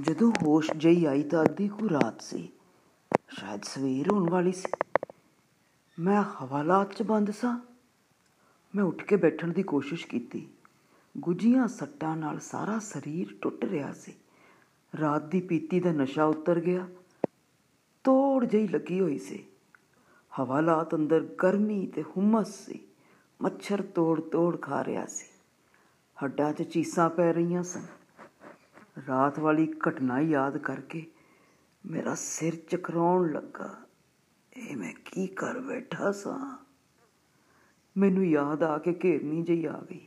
ਜਦੋਂ ਹੋਸ਼ ਜਈ ਆਈ ਤਾਂ ਅੱਧੀ ਕੁ ਰਾਤ ਸੀ। ਸ਼ਾਇਦ ਸਵੇਰ ਹੋਣ ਵਾਲੀ ਸੀ। ਮੈਂ ਹਵਾਲਾਤ 'ਚ ਬੰਦ ਸਾਂ। ਮੈਂ ਉੱਠ ਕੇ ਬੈਠਣ ਦੀ ਕੋਸ਼ਿਸ਼ ਕੀਤੀ। ਗੁੱਜੀਆਂ ਸੱਟਾਂ ਨਾਲ ਸਾਰਾ ਸਰੀਰ ਟੁੱਟ ਰਿਹਾ ਸੀ। ਰਾਤ ਦੀ ਪੀਤੀ ਦਾ ਨਸ਼ਾ ਉਤਰ ਗਿਆ। ਤੋੜ ਜਈ ਲੱਗੀ ਹੋਈ ਸੀ। ਹਵਾਲਾਤ ਅੰਦਰ ਗਰਮੀ ਤੇ ਹੁਮਸ ਸੀ। ਮੱਛਰ ਤੋੜ ਤੋੜ ਖਾ ਰਿਹਾ ਸੀ। ਹੱਡਾਂ 'ਚ ਚੀਸਾਂ ਪੈ ਰਹੀਆਂ ਸਨ। ਰਾਤ ਵਾਲੀ ਘਟਨਾ ਯਾਦ ਕਰਕੇ ਮੇਰਾ ਸਿਰ ਚਕਰਾਉਣ ਲੱਗਾ। ਇਹ ਮੈਂ ਕੀ ਕਰ ਬੈਠਾ ਸਾਂ? ਮੈਨੂੰ ਯਾਦ ਆ ਕੇ ਘੇਰਨੀ ਜਈ ਆ ਗਈ।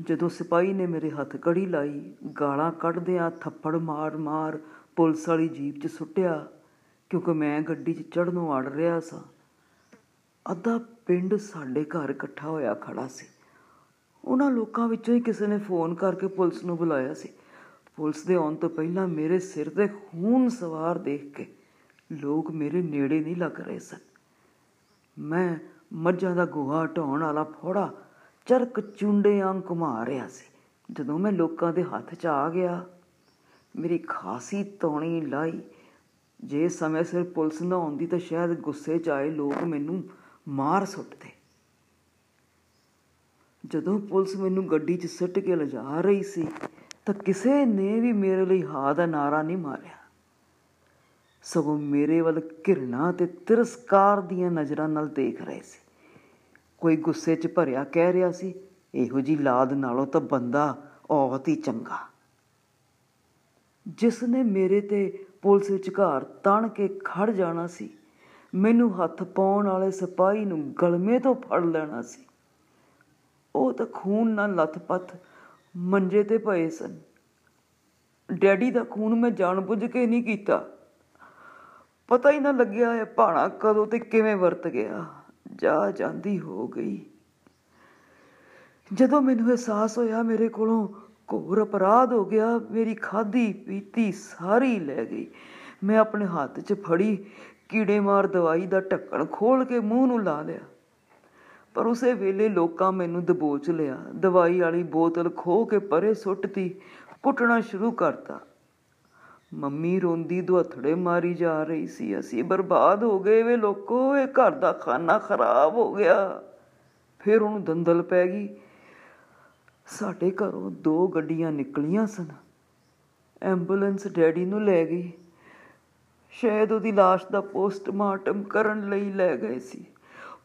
ਜਦੋਂ ਸਿਪਾਹੀ ਨੇ ਮੇਰੇ ਹੱਥ ਕੜੀ ਲਾਈ, ਗਾਲਾਂ ਕੱਢਦਿਆਂ ਥੱਪੜ ਮਾਰ-ਮਾਰ ਪੁਲਿਸ ਵਾਲੀ ਜੀਪ 'ਚ ਸੁੱਟਿਆ, ਕਿਉਂਕਿ ਮੈਂ ਗੱਡੀ 'ਚ ਚੜਨੋਂ ਅੜ ਰਿਹਾ ਸਾਂ। ਅੱਧਾ ਪਿੰਡ ਸਾਡੇ ਘਰ ਇਕੱਠਾ ਹੋਇਆ ਖੜਾ ਸੀ। ਉਹਨਾਂ ਲੋਕਾਂ ਵਿੱਚੋਂ ਹੀ ਕਿਸੇ ਨੇ ਫੋਨ ਕਰਕੇ ਪੁਲਿਸ ਨੂੰ ਬੁਲਾਇਆ ਸੀ। ਪੁਲਿਸ ਦੇ ਆਉਣ ਤੋਂ ਪਹਿਲਾਂ ਮੇਰੇ ਸਿਰ ਤੇ ਖੂਨ ਸਵਾਰ ਦੇਖ ਕੇ ਲੋਕ ਮੇਰੇ ਨੇੜੇ ਨਹੀਂ ਲੱਗ ਰਹੇ ਸਨ। ਮੈਂ ਮੱਝਾਂ ਦਾ ਗੋਹਾ ਢਾਉਣ ਵਾਲਾ ਫੋੜਾ ਚਰਕ ਚੁੰਡੇ ਆਂ ਘੁਮਾ ਰਿਹਾ ਸੀ। ਜਦੋਂ ਮੈਂ ਲੋਕਾਂ ਦੇ ਹੱਥ 'ਚ ਆ ਗਿਆ, ਮੇਰੀ ਖਾਸੀ ਤੌਣੀ ਲਾਈ। ਜੇ ਸਮੇਂ ਸਿਰ ਪੁਲਿਸ ਨਾ ਆਉਂਦੀ ਤਾਂ ਸ਼ਾਇਦ ਗੁੱਸੇ 'ਚ ਆਏ ਲੋਕ ਮੈਨੂੰ ਮਾਰ ਸੁੱਟਦੇ। ਜਦੋਂ ਪੁਲਿਸ ਮੈਨੂੰ ਗੱਡੀ 'ਚ ਸਿੱਟ ਕੇ ਲਿਜਾ ਰਹੀ ਸੀ ਤਾਂ ਕਿਸੇ ਨੇ ਵੀ ਮੇਰੇ ਲਈ ਹਾ ਦਾ ਨਾਰਾ ਨਹੀਂ ਮਾਰਿਆ। ਸਗੋਂ ਮੇਰੇ ਵੱਲ ਘਿਰਣਾ ਤੇ ਤਿਰਸਕਾਰ ਦੀਆਂ ਨਜ਼ਰਾਂ ਨਾਲ ਦੇਖ ਰਹੇ ਸੀ। ਕੋਈ ਗੁੱਸੇ 'ਚ ਭਰਿਆ ਕਹਿ ਰਿਹਾ ਸੀ, ਇਹੋ ਜੀ ਲਾਦ ਨਾਲੋਂ ਤਾਂ ਬੰਦਾ ਔਤ ਹੀ ਚੰਗਾ। ਜਿਸ ਨੇ ਮੇਰੇ ਤੇ ਪੁਲਿਸ ਵਿੱਚ ਘਰ ਤਣ ਕੇ ਖੜ ਜਾਣਾ ਸੀ, ਮੈਨੂੰ ਹੱਥ ਪਾਉਣ ਵਾਲੇ ਸਿਪਾਹੀ ਨੂੰ ਗਲਮੇ ਤੋਂ ਫੜ ਲੈਣਾ ਸੀ। ਉਹ ਤਾਂ ਖੂਨ ਨਾਲ ਲੱਥਪੱਥ ਮੰਜੇ ਤੇ ਪਏ ਸਨ। ਡੈਡੀ ਦਾ ਖੂਨ ਮੈਂ ਜਾਣਬੁੱਝ ਕੇ ਨਹੀਂ ਕੀਤਾ। ਪਤਾ ਹੀ ਨਾ ਲੱਗਿਆ ਇਹ ਭਾਣਾ ਕਦੋਂ ਤੇ ਕਿਵੇਂ ਵਰਤ ਗਿਆ। ਜਾ ਜਾਂਦੀ ਹੋ ਗਈ। ਜਦੋਂ ਮੈਨੂੰ ਅਹਿਸਾਸ ਹੋਇਆ ਮੇਰੇ ਕੋਲੋਂ ਘੋਰ ਅਪਰਾਧ ਹੋ ਗਿਆ, ਮੇਰੀ ਖਾਦੀ ਪੀਤੀ ਸਾਰੀ ਲੈ ਗਈ। ਮੈਂ ਆਪਣੇ ਹੱਥ 'ਚ ਫੜੀ, ਕੀੜੇ ਮਾਰ ਦਵਾਈ ਦਾ ਢੱਕਣ ਖੋਲ ਕੇ ਮੂੰਹ ਨੂੰ ਲਾ ਲਿਆ। ਪਰ ਉਸੇ ਵੇਲੇ ਲੋਕਾਂ ਮੈਨੂੰ ਦਬੋਚ ਲਿਆ। ਦਵਾਈ ਵਾਲੀ ਬੋਤਲ ਖੋ ਕੇ ਪਰੇ ਸੁੱਟਤੀ, ਕੁੱਟਣਾ ਸ਼ੁਰੂ ਕਰਤਾ। ਮੰਮੀ ਰੋਂਦੀ ਦੁਹਥੜੇ ਮਾਰੀ ਜਾ ਰਹੀ ਸੀ। ਅਸੀਂ ਬਰਬਾਦ ਹੋ ਗਏ ਵੇ ਲੋਕੋ, ਇਹ ਘਰ ਦਾ ਖਾਨਾ ਖਰਾਬ ਹੋ ਗਿਆ। ਫਿਰ ਉਹਨੂੰ ਦੰਦਲ ਪੈ ਗਈ। ਸਾਡੇ ਘਰੋਂ ਦੋ ਗੱਡੀਆਂ ਨਿਕਲੀਆਂ ਸਨ। ਐਂਬੂਲੈਂਸ ਡੈਡੀ ਨੂੰ ਲੈ ਗਈ। ਸ਼ਾਇਦ ਉਹਦੀ লাশ ਦਾ ਪੋਸਟਮਾਰਟਮ ਕਰਨ ਲਈ ਲੈ ਗਏ ਸੀ।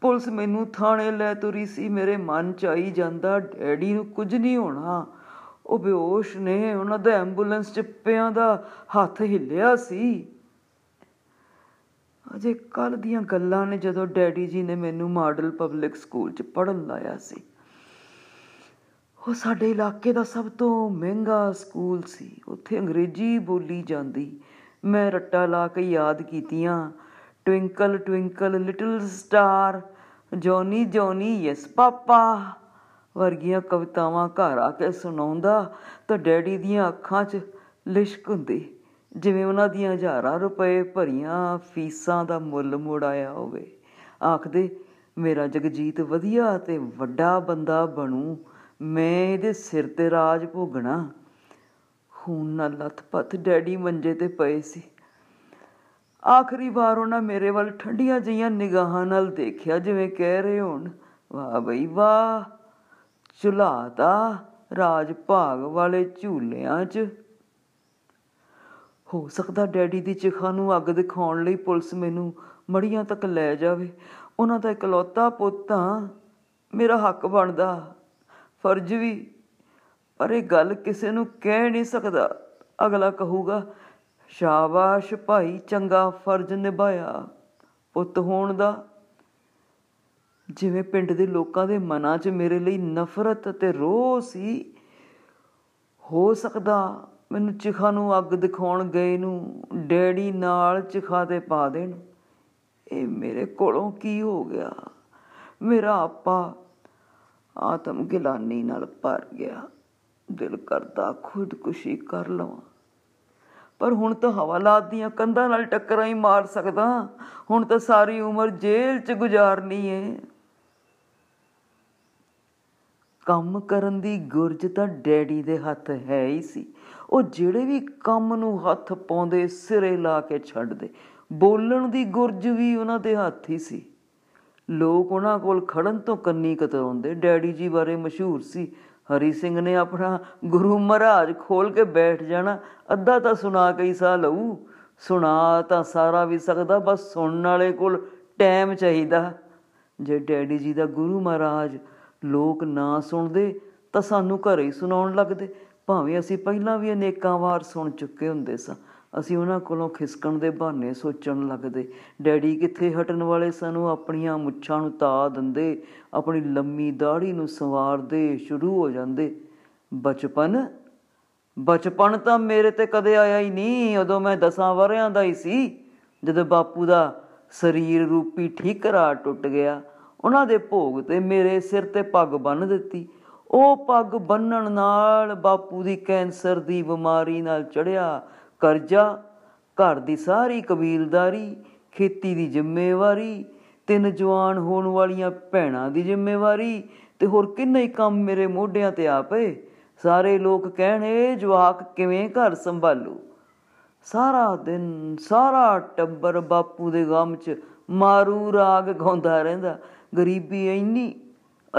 ਪੁਲਿਸ ਮੈਨੂੰ ਥਾਣੇ ਲੈ ਤੁਰੀ ਸੀ, ਮੇਰੇ ਮਨ ਚ ਆਈ ਜਾਂਦਾ, ਡੈਡੀ ਨੂੰ ਕੁਝ ਨਹੀਂ ਹੋਣਾ। ਉਹ ਬੇਹੋਸ਼ ਨੇ, ਉਹਨਾਂ ਦਾ ਐਂਬੂਲੈਂਸ ਚ ਪਿਆਂ ਦਾ ਹੱਥ ਹਿੱਲਿਆ ਸੀ। ਅਜੇ ਕੱਲ ਦੀਆਂ ਗੱਲਾਂ ਨੇ ਜਦੋਂ ਡੈਡੀ ਜੀ ਨੇ ਮੈਨੂੰ ਮਾਡਲ ਪਬਲਿਕ ਸਕੂਲ ਚ ਪੜਨ ਲਾਇਆ ਸੀ। ਉਹ ਸਾਡੇ ਇਲਾਕੇ ਦਾ ਸਭ ਤੋਂ ਮਹਿੰਗਾ ਸਕੂਲ ਸੀ। ਉੱਥੇ ਅੰਗਰੇਜ਼ੀ ਬੋਲੀ ਜਾਂਦੀ। ਮੈਂ ਰੱਟਾ ਲਾ ਕੇ ਯਾਦ ਕੀਤੀਆਂ। Twinkle twinkle little star Johnny Johnny yes papa ਵਰਗੀਆਂ ਕਵਿਤਾਵਾਂ ਘਰ ਆ ਕੇ ਸੁਣਾਉਂਦਾ ਤਾਂ ਡੈਡੀ ਦੀਆਂ ਅੱਖਾਂ 'ਚ ਲਿਸ਼ਕ ਹੁੰਦੀ। ਜਿਵੇਂ ਉਹਨਾਂ ਦੀਆਂ ਹਜ਼ਾਰਾਂ ਰੁਪਏ ਭਰੀਆਂ ਫੀਸਾਂ ਦਾ ਮੁੱਲ ਮੋੜ ਆਇਆ ਹੋਵੇ। ਆਖਦੇ, ਮੇਰਾ ਜਗਜੀਤ ਵਧੀਆ ਤੇ ਵੱਡਾ ਬੰਦਾ ਬਣੂ। ਮੈਂ ਇਹਦੇ ਸਿਰ ਤੇ ਰਾਜ ਭੋਗਣਾ। ਖੂਨ ਨਾਲ ਲੱਥਪੱਥ ਡੈਡੀ ਮੰਜੇ ਤੇ ਪਏ ਸੀ। ਆਖਰੀ ਵਾਰ ਉਹਨਾਂ ਮੇਰੇ ਵੱਲ ਠੰਡੀਆਂ ਜੀਆਂ ਨਿਗਾਹਾਂ ਨਾਲ ਦੇਖਿਆ, ਜਿਵੇਂ ਕਹਿ ਰਹੇ ਹੋਣ, ਵਾਹ ਬਈ ਵਾਹ ਝੁਲਾਤਾ ਰਾਜ ਭਾਗ ਵਾਲੇ ਝੂਲਿਆਂ 'ਚ। ਹੋ ਸਕਦਾ ਡੈਡੀ ਦੀ ਚਿਖਾ ਨੂੰ ਅੱਗ ਦਿਖਾਉਣ ਲਈ ਪੁਲਿਸ ਮੈਨੂੰ ਮੜੀਆਂ ਤੱਕ ਲੈ ਜਾਵੇ। ਉਹਨਾਂ ਦਾ ਇਕਲੌਤਾ ਪੁੱਤ ਆ ਮੇਰਾ ਹੱਕ ਬਣਦਾ, ਫਰਜ਼ ਵੀ। ਪਰ ਇਹ ਗੱਲ ਕਿਸੇ ਨੂੰ ਕਹਿ ਨਹੀਂ ਸਕਦਾ। ਅਗਲਾ ਕਹੂਗਾ ਸ਼ਾਬਾਸ਼ ਭਾਈ, ਚੰਗਾ ਫਰਜ਼ ਨਿਭਾਇਆ। ਪੁੱਤ ਹੋਣ ਦਾ। ਜਿਵੇਂ ਪਿੰਡ ਦੇ ਲੋਕਾਂ ਦੇ ਮਨਾਂ 'ਚ ਮੇਰੇ ਲਈ ਨਫ਼ਰਤ ਤੇ ਰੋਹ ਸੀ, ਹੋ ਸਕਦਾ ਮੈਨੂੰ ਚਿਖਾ ਨੂੰ ਅੱਗ ਦਿਖਾਉਣ ਗਏ ਨੂੰ, ਡੈਡੀ ਨਾਲ ਚਿਖਾ ਤੇ ਪਾ ਦੇਣ। ਇਹ ਮੇਰੇ ਕੋਲੋਂ ਕੀ ਹੋ ਗਿਆ? ਮੇਰਾ ਆਪਾ ਆਤਮ ਗਿਲਾਨੀ ਨਾਲ ਭਰ ਗਿਆ। ਦਿਲ ਕਰਦਾ ਖੁਦਕੁਸ਼ੀ ਕਰ ਲਵਾਂ। ਪਰ ਹੁਣ ਤਾਂ ਹਵਾਲਾਤ ਦੀਆਂ ਕੰਧਾਂ ਨਾਲ ਟੱਕਰਾਂ ਹੀ ਮਾਰ ਸਕਦਾ। ਹੁਣ ਤਾਂ ਸਾਰੀ ਉਮਰ ਜੇਲ੍ਹ 'ਚ ਗੁਜ਼ਾਰਨੀ ਏ। ਕੰਮ ਕਰਨ ਦੀ ਗੁਰਜ ਤਾਂ ਡੈਡੀ ਦੇ ਹੱਥ ਹੈ ਹੀ ਸੀ। ਉਹ ਜਿਹੜੇ ਵੀ ਕੰਮ ਨੂੰ ਹੱਥ ਪਾਉਂਦੇ, ਸਿਰੇ ਲਾ ਕੇ ਛੱਡਦੇ। ਬੋਲਣ ਦੀ ਗੁਰਜ ਵੀ ਉਹਨਾਂ ਦੇ ਹੱਥ ਹੀ ਸੀ। ਲੋਕ ਉਹਨਾਂ ਕੋਲ ਖੜਨ ਤੋਂ ਕੰਨੀ ਕਤਰਾਉਂਦੇ। ਡੈਡੀ ਜੀ ਬਾਰੇ ਮਸ਼ਹੂਰ ਸੀ। ਹਰੀ ਸਿੰਘ ਨੇ ਆਪਣਾ ਗੁਰੂ ਮਹਾਰਾਜ ਖੋਲ ਕੇ ਬੈਠ ਜਾਣਾ। ਅੱਧਾ ਤਾਂ ਸੁਣਾ ਕਈ ਸਾਲ ਲਊ ਸੁਣਾ ਤਾਂ ਸਾਰਾ ਵੀ ਸਕਦਾ, ਬਸ ਸੁਣਨ ਵਾਲੇ ਕੋਲ ਟਾਈਮ ਚਾਹੀਦਾ। ਜੇ ਡੈਡੀ ਜੀ ਦਾ ਗੁਰੂ ਮਹਾਰਾਜ ਲੋਕ ਨਾ ਸੁਣਦੇ, ਤਾਂ ਸਾਨੂੰ ਘਰੇ ਹੀ ਸੁਣਾਉਣ ਲੱਗਦੇ। ਭਾਵੇਂ ਅਸੀਂ ਪਹਿਲਾਂ ਵੀ ਅਨੇਕਾਂ ਵਾਰ ਸੁਣ ਚੁੱਕੇ ਹੁੰਦੇ ਸਾਂ। ਅਸੀਂ ਉਹਨਾਂ ਕੋਲੋਂ ਖਿਸਕਣ ਦੇ ਬਹਾਨੇ ਸੋਚਣ ਲੱਗਦੇ। ਡੈਡੀ ਕਿੱਥੇ ਹਟਣ ਵਾਲੇ ਸਾਨੂੰ? ਆਪਣੀਆਂ ਮੁੱਛਾਂ ਨੂੰ ਤਾ ਦਿੰਦੇ, ਆਪਣੀ ਲੰਮੀ ਦਾੜੀ ਨੂੰ ਸੰਵਾਰਦੇ, ਸ਼ੁਰੂ ਹੋ ਜਾਂਦੇ। ਬਚਪਨ? ਬਚਪਨ ਤਾਂ ਮੇਰੇ ਤੇ ਕਦੇ ਆਇਆ ਹੀ ਨਹੀਂ। ਉਦੋਂ ਮੈਂ 10 ਵਰਿਆਂ ਦਾ ਹੀ ਸੀ, ਜਦੋਂ ਬਾਪੂ ਦਾ ਸਰੀਰ ਰੂਪੀ ਠੀਕਰਾ ਟੁੱਟ ਗਿਆ। ਉਹਨਾਂ ਦੇ ਭੋਗ ਤੇ ਮੇਰੇ ਸਿਰ ਤੇ ਪੱਗ ਬੰਨ ਦਿੱਤੀ। ਉਹ ਪੱਗ ਬੰਨਣ ਨਾਲ ਬਾਪੂ ਦੀ ਕੈਂਸਰ ਦੀ ਬਿਮਾਰੀ ਨਾਲ ਚੜਿਆ ਕਰਜ਼ਾ, ਘਰ ਦੀ ਸਾਰੀ ਕਬੀਲਦਾਰੀ, ਖੇਤੀ ਦੀ ਜ਼ਿੰਮੇਵਾਰੀ, ਤਿੰਨ ਜਵਾਨ ਹੋਣ ਵਾਲੀਆਂ ਭੈਣਾਂ ਦੀ ਜ਼ਿੰਮੇਵਾਰੀ ਤੇ ਹੋਰ ਕਿੰਨੇ ਹੀ ਕੰਮ ਮੇਰੇ ਮੋਢਿਆਂ ਤੇ ਆ ਪਏ ਸਾਰੇ ਲੋਕ ਕਹਿਣ ਇਹ ਜਵਾਕ ਕਿਵੇਂ ਘਰ ਸੰਭਾਲੂ? ਸਾਰਾ ਦਿਨ, ਸਾਰਾ ਟੱਬਰ ਬਾਪੂ ਦੇ ਗਮ 'ਚ ਮਾਰੂ ਰਾਗ ਗਾਉਂਦਾ ਰਹਿੰਦਾ। ਗਰੀਬੀ ਇੰਨੀ,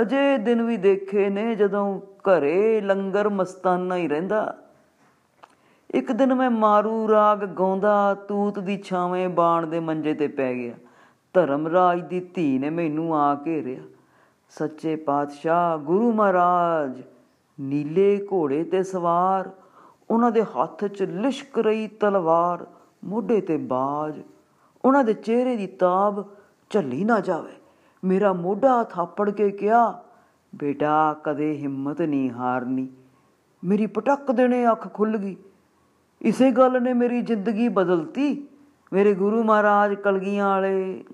ਅਜੇ ਦਿਨ ਵੀ ਦੇਖੇ ਨੇ ਜਦੋਂ ਘਰੇ ਲੰਗਰ ਮਸਤਾਨਾ ਹੀ ਰਹਿੰਦਾ। ਇੱਕ ਦਿਨ ਮੈਂ ਮਾਰੂ ਰਾਗ ਗਾਉਂਦਾ, ਤੂਤ ਦੀ ਛਾਵੇਂ ਬਾਣ ਦੇ ਮੰਜੇ ਤੇ ਪੈ ਗਿਆ। ਧਰਮਰਾਜ ਦੀ ਧੀ ਨੇ ਮੈਨੂੰ ਆ ਘੇਰਿਆ ਸੱਚੇ ਪਾਤਸ਼ਾਹ, ਗੁਰੂ ਮਹਾਰਾਜ, ਨੀਲੇ ਘੋੜੇ ਤੇ ਸਵਾਰ, ਉਹਨਾਂ ਦੇ ਹੱਥ 'ਚ ਲਿਸ਼ਕ ਰਹੀ ਤਲਵਾਰ, ਮੋਢੇ ਤੇ ਬਾਜ, ਉਹਨਾਂ ਦੇ ਚਿਹਰੇ ਦੀ ਤਾਬ ਝੱਲੀ ਨਾ ਜਾਵੇ। ਮੇਰਾ ਮੋਢਾ ਥਾਪੜ ਕੇ ਕਿਹਾ, ਬੇਟਾ, ਕਦੇ ਹਿੰਮਤ ਨਹੀਂ ਹਾਰਨੀ। ਮੇਰੀ ਪਟਕ ਦੇਣੇ ਅੱਖ ਖੁੱਲ ਗਈ। ਇਸੇ ਗੱਲ ਨੇ ਮੇਰੀ ਜ਼ਿੰਦਗੀ ਬਦਲਤੀ। ਮੇਰੇ ਗੁਰੂ ਮਹਾਰਾਜ ਕਲਗੀਆਂ ਵਾਲੇ,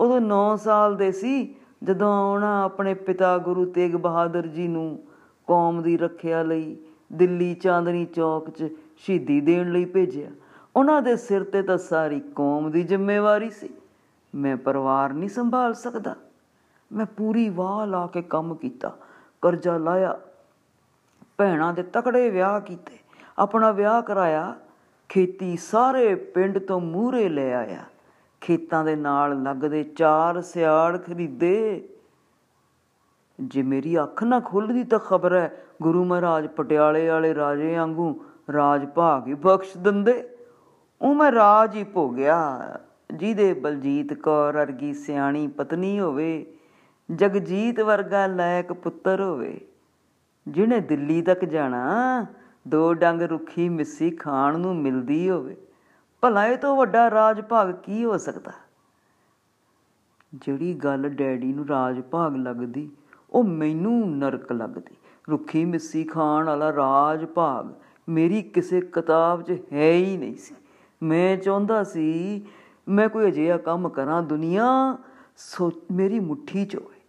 ਉਦੋਂ 9 ਸਾਲ ਦੇ ਸੀ, ਜਦੋਂ ਉਹਨਾਂ ਆਪਣੇ ਪਿਤਾ ਗੁਰੂ ਤੇਗ ਬਹਾਦਰ ਜੀ ਨੂੰ ਕੌਮ ਦੀ ਰੱਖਿਆ ਲਈ ਦਿੱਲੀ ਚਾਂਦਨੀ ਚੌਕ 'ਚ ਸ਼ਹੀਦੀ ਦੇਣ ਲਈ ਭੇਜਿਆ। ਉਹਨਾਂ ਦੇ ਸਿਰ ਤੇ ਤਾਂ ਸਾਰੀ ਕੌਮ ਦੀ ਜ਼ਿੰਮੇਵਾਰੀ ਸੀ। ਮੈਂ ਪਰਿਵਾਰ ਨਹੀਂ ਸੰਭਾਲ ਸਕਦਾ। ਮੈਂ ਪੂਰੀ ਵਾਹ ਲਾ ਕੇ ਕੰਮ ਕੀਤਾ, ਕਰਜ਼ਾ ਲਾਇਆ, ਭੈਣਾਂ ਦੇ ਤਕੜੇ ਵਿਆਹ ਕੀਤੇ। ਆਪਣਾ ਵਿਆਹ ਕਰਾਇਆ, ਖੇਤੀ ਸਾਰੇ ਪਿੰਡ ਤੋਂ ਮੂਹਰੇ ਲੈ ਆਇਆ। ਖੇਤਾਂ ਦੇ ਨਾਲ ਲੱਗਦੇ ਚਾਰ ਸਿਆੜ ਖਰੀਦੇ। ਜੇ ਮੇਰੀ ਅੱਖ ਨਾ ਖੁੱਲਦੀ ਤਾਂ ਖਬਰ ਹੈ, ਗੁਰੂ ਮਹਾਰਾਜ ਪਟਿਆਲੇ ਵਾਲੇ ਰਾਜੇ ਵਾਂਗੂ ਰਾਜ ਭਾਗ ਹੀ ਬਖਸ਼ ਦਿੰਦੇ। ਉਹ ਮੈਂ ਰਾਜ ਹੀ ਭੋਗਿਆ, ਜਿਹਦੇ ਬਲਜੀਤ ਕੌਰ ਵਰਗੀ ਸਿਆਣੀ ਪਤਨੀ ਹੋਵੇ, ਜਗਜੀਤ ਵਰਗਾ ਲਾਇਕ ਪੁੱਤਰ ਹੋਵੇ। ਜਿਹਨੇ ਦਿੱਲੀ ਤੱਕ ਜਾਣਾ ਦੋ ਡੰਗ ਰੁੱਖੀ ਮਿੱਸੀ ਖਾਣ ਨੂੰ ਮਿਲਦੀ ਹੋਵੇ, ਭਲਾ ਇਹ ਤੋਂ ਵੱਡਾ ਰਾਜ ਭਾਗ ਕੀ ਹੋ ਸਕਦਾ? ਜਿਹੜੀ ਗੱਲ ਡੈਡੀ ਨੂੰ ਰਾਜ ਭਾਗ ਲੱਗਦੀ, ਉਹ ਮੈਨੂੰ ਨਰਕ ਲੱਗਦੀ। ਰੁੱਖੀ ਮਿੱਸੀ ਖਾਣ ਵਾਲਾ ਰਾਜ ਭਾਗ ਮੇਰੀ ਕਿਸੇ ਕਿਤਾਬ 'ਚ ਹੈ ਹੀ ਨਹੀਂ ਸੀ। ਮੈਂ ਚਾਹੁੰਦਾ ਸੀ, ਮੈਂ ਕੋਈ ਅਜਿਹਾ ਕੰਮ ਕਰਾਂ, ਦੁਨੀਆ ਸੋ, ਮੇਰੀ ਮੁਠੀ 'ਚ ਹੋਵੇ।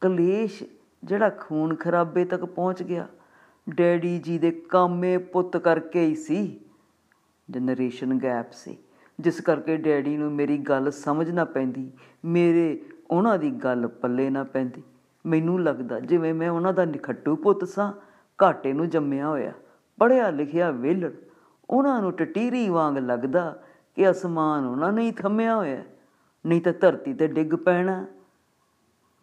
ਕਲੇਸ਼ ਜਿਹੜਾ ਖੂਨ ਖਰਾਬੇ ਤੱਕ ਪਹੁੰਚ ਗਿਆ ਡੈਡੀ ਜੀ ਦੇ ਕਾਮੇ ਪੁੱਤ ਕਰਕੇ ਹੀ ਸੀ। ਜਨਰੇਸ਼ਨ ਗੈਪ ਸੀ। ਜਿਸ ਕਰਕੇ ਡੈਡੀ ਨੂੰ ਮੇਰੀ ਗੱਲ ਸਮਝ ਨਾ ਪੈਂਦੀ। ਮੇਰੇ ਉਹਨਾਂ ਦੀ ਗੱਲ ਪੱਲੇ ਨਾ ਪੈਂਦੀ। ਮੈਨੂੰ ਲੱਗਦਾ ਜਿਵੇਂ ਮੈਂ ਉਹਨਾਂ ਦਾ ਨਿਖੱਟੂ ਪੁੱਤ ਸਾਂ, ਘਾਟੇ ਨੂੰ ਜੰਮਿਆ ਹੋਇਆ। ਪੜਿਆ ਲਿਖਿਆ ਵੇਲੜ ਉਹਨਾਂ ਨੂੰ ਟਟੀਰੀ ਵਾਂਗ ਲੱਗਦਾ ਕਿ ਅਸਮਾਨ ਉਹਨਾਂ ਨੇ ਹੀ ਥੰਮਿਆ ਹੋਇਆ। ਨਹੀਂ ਤਾਂ ਧਰਤੀ ਤੇ ਡਿੱਗ ਪੈਣਾ।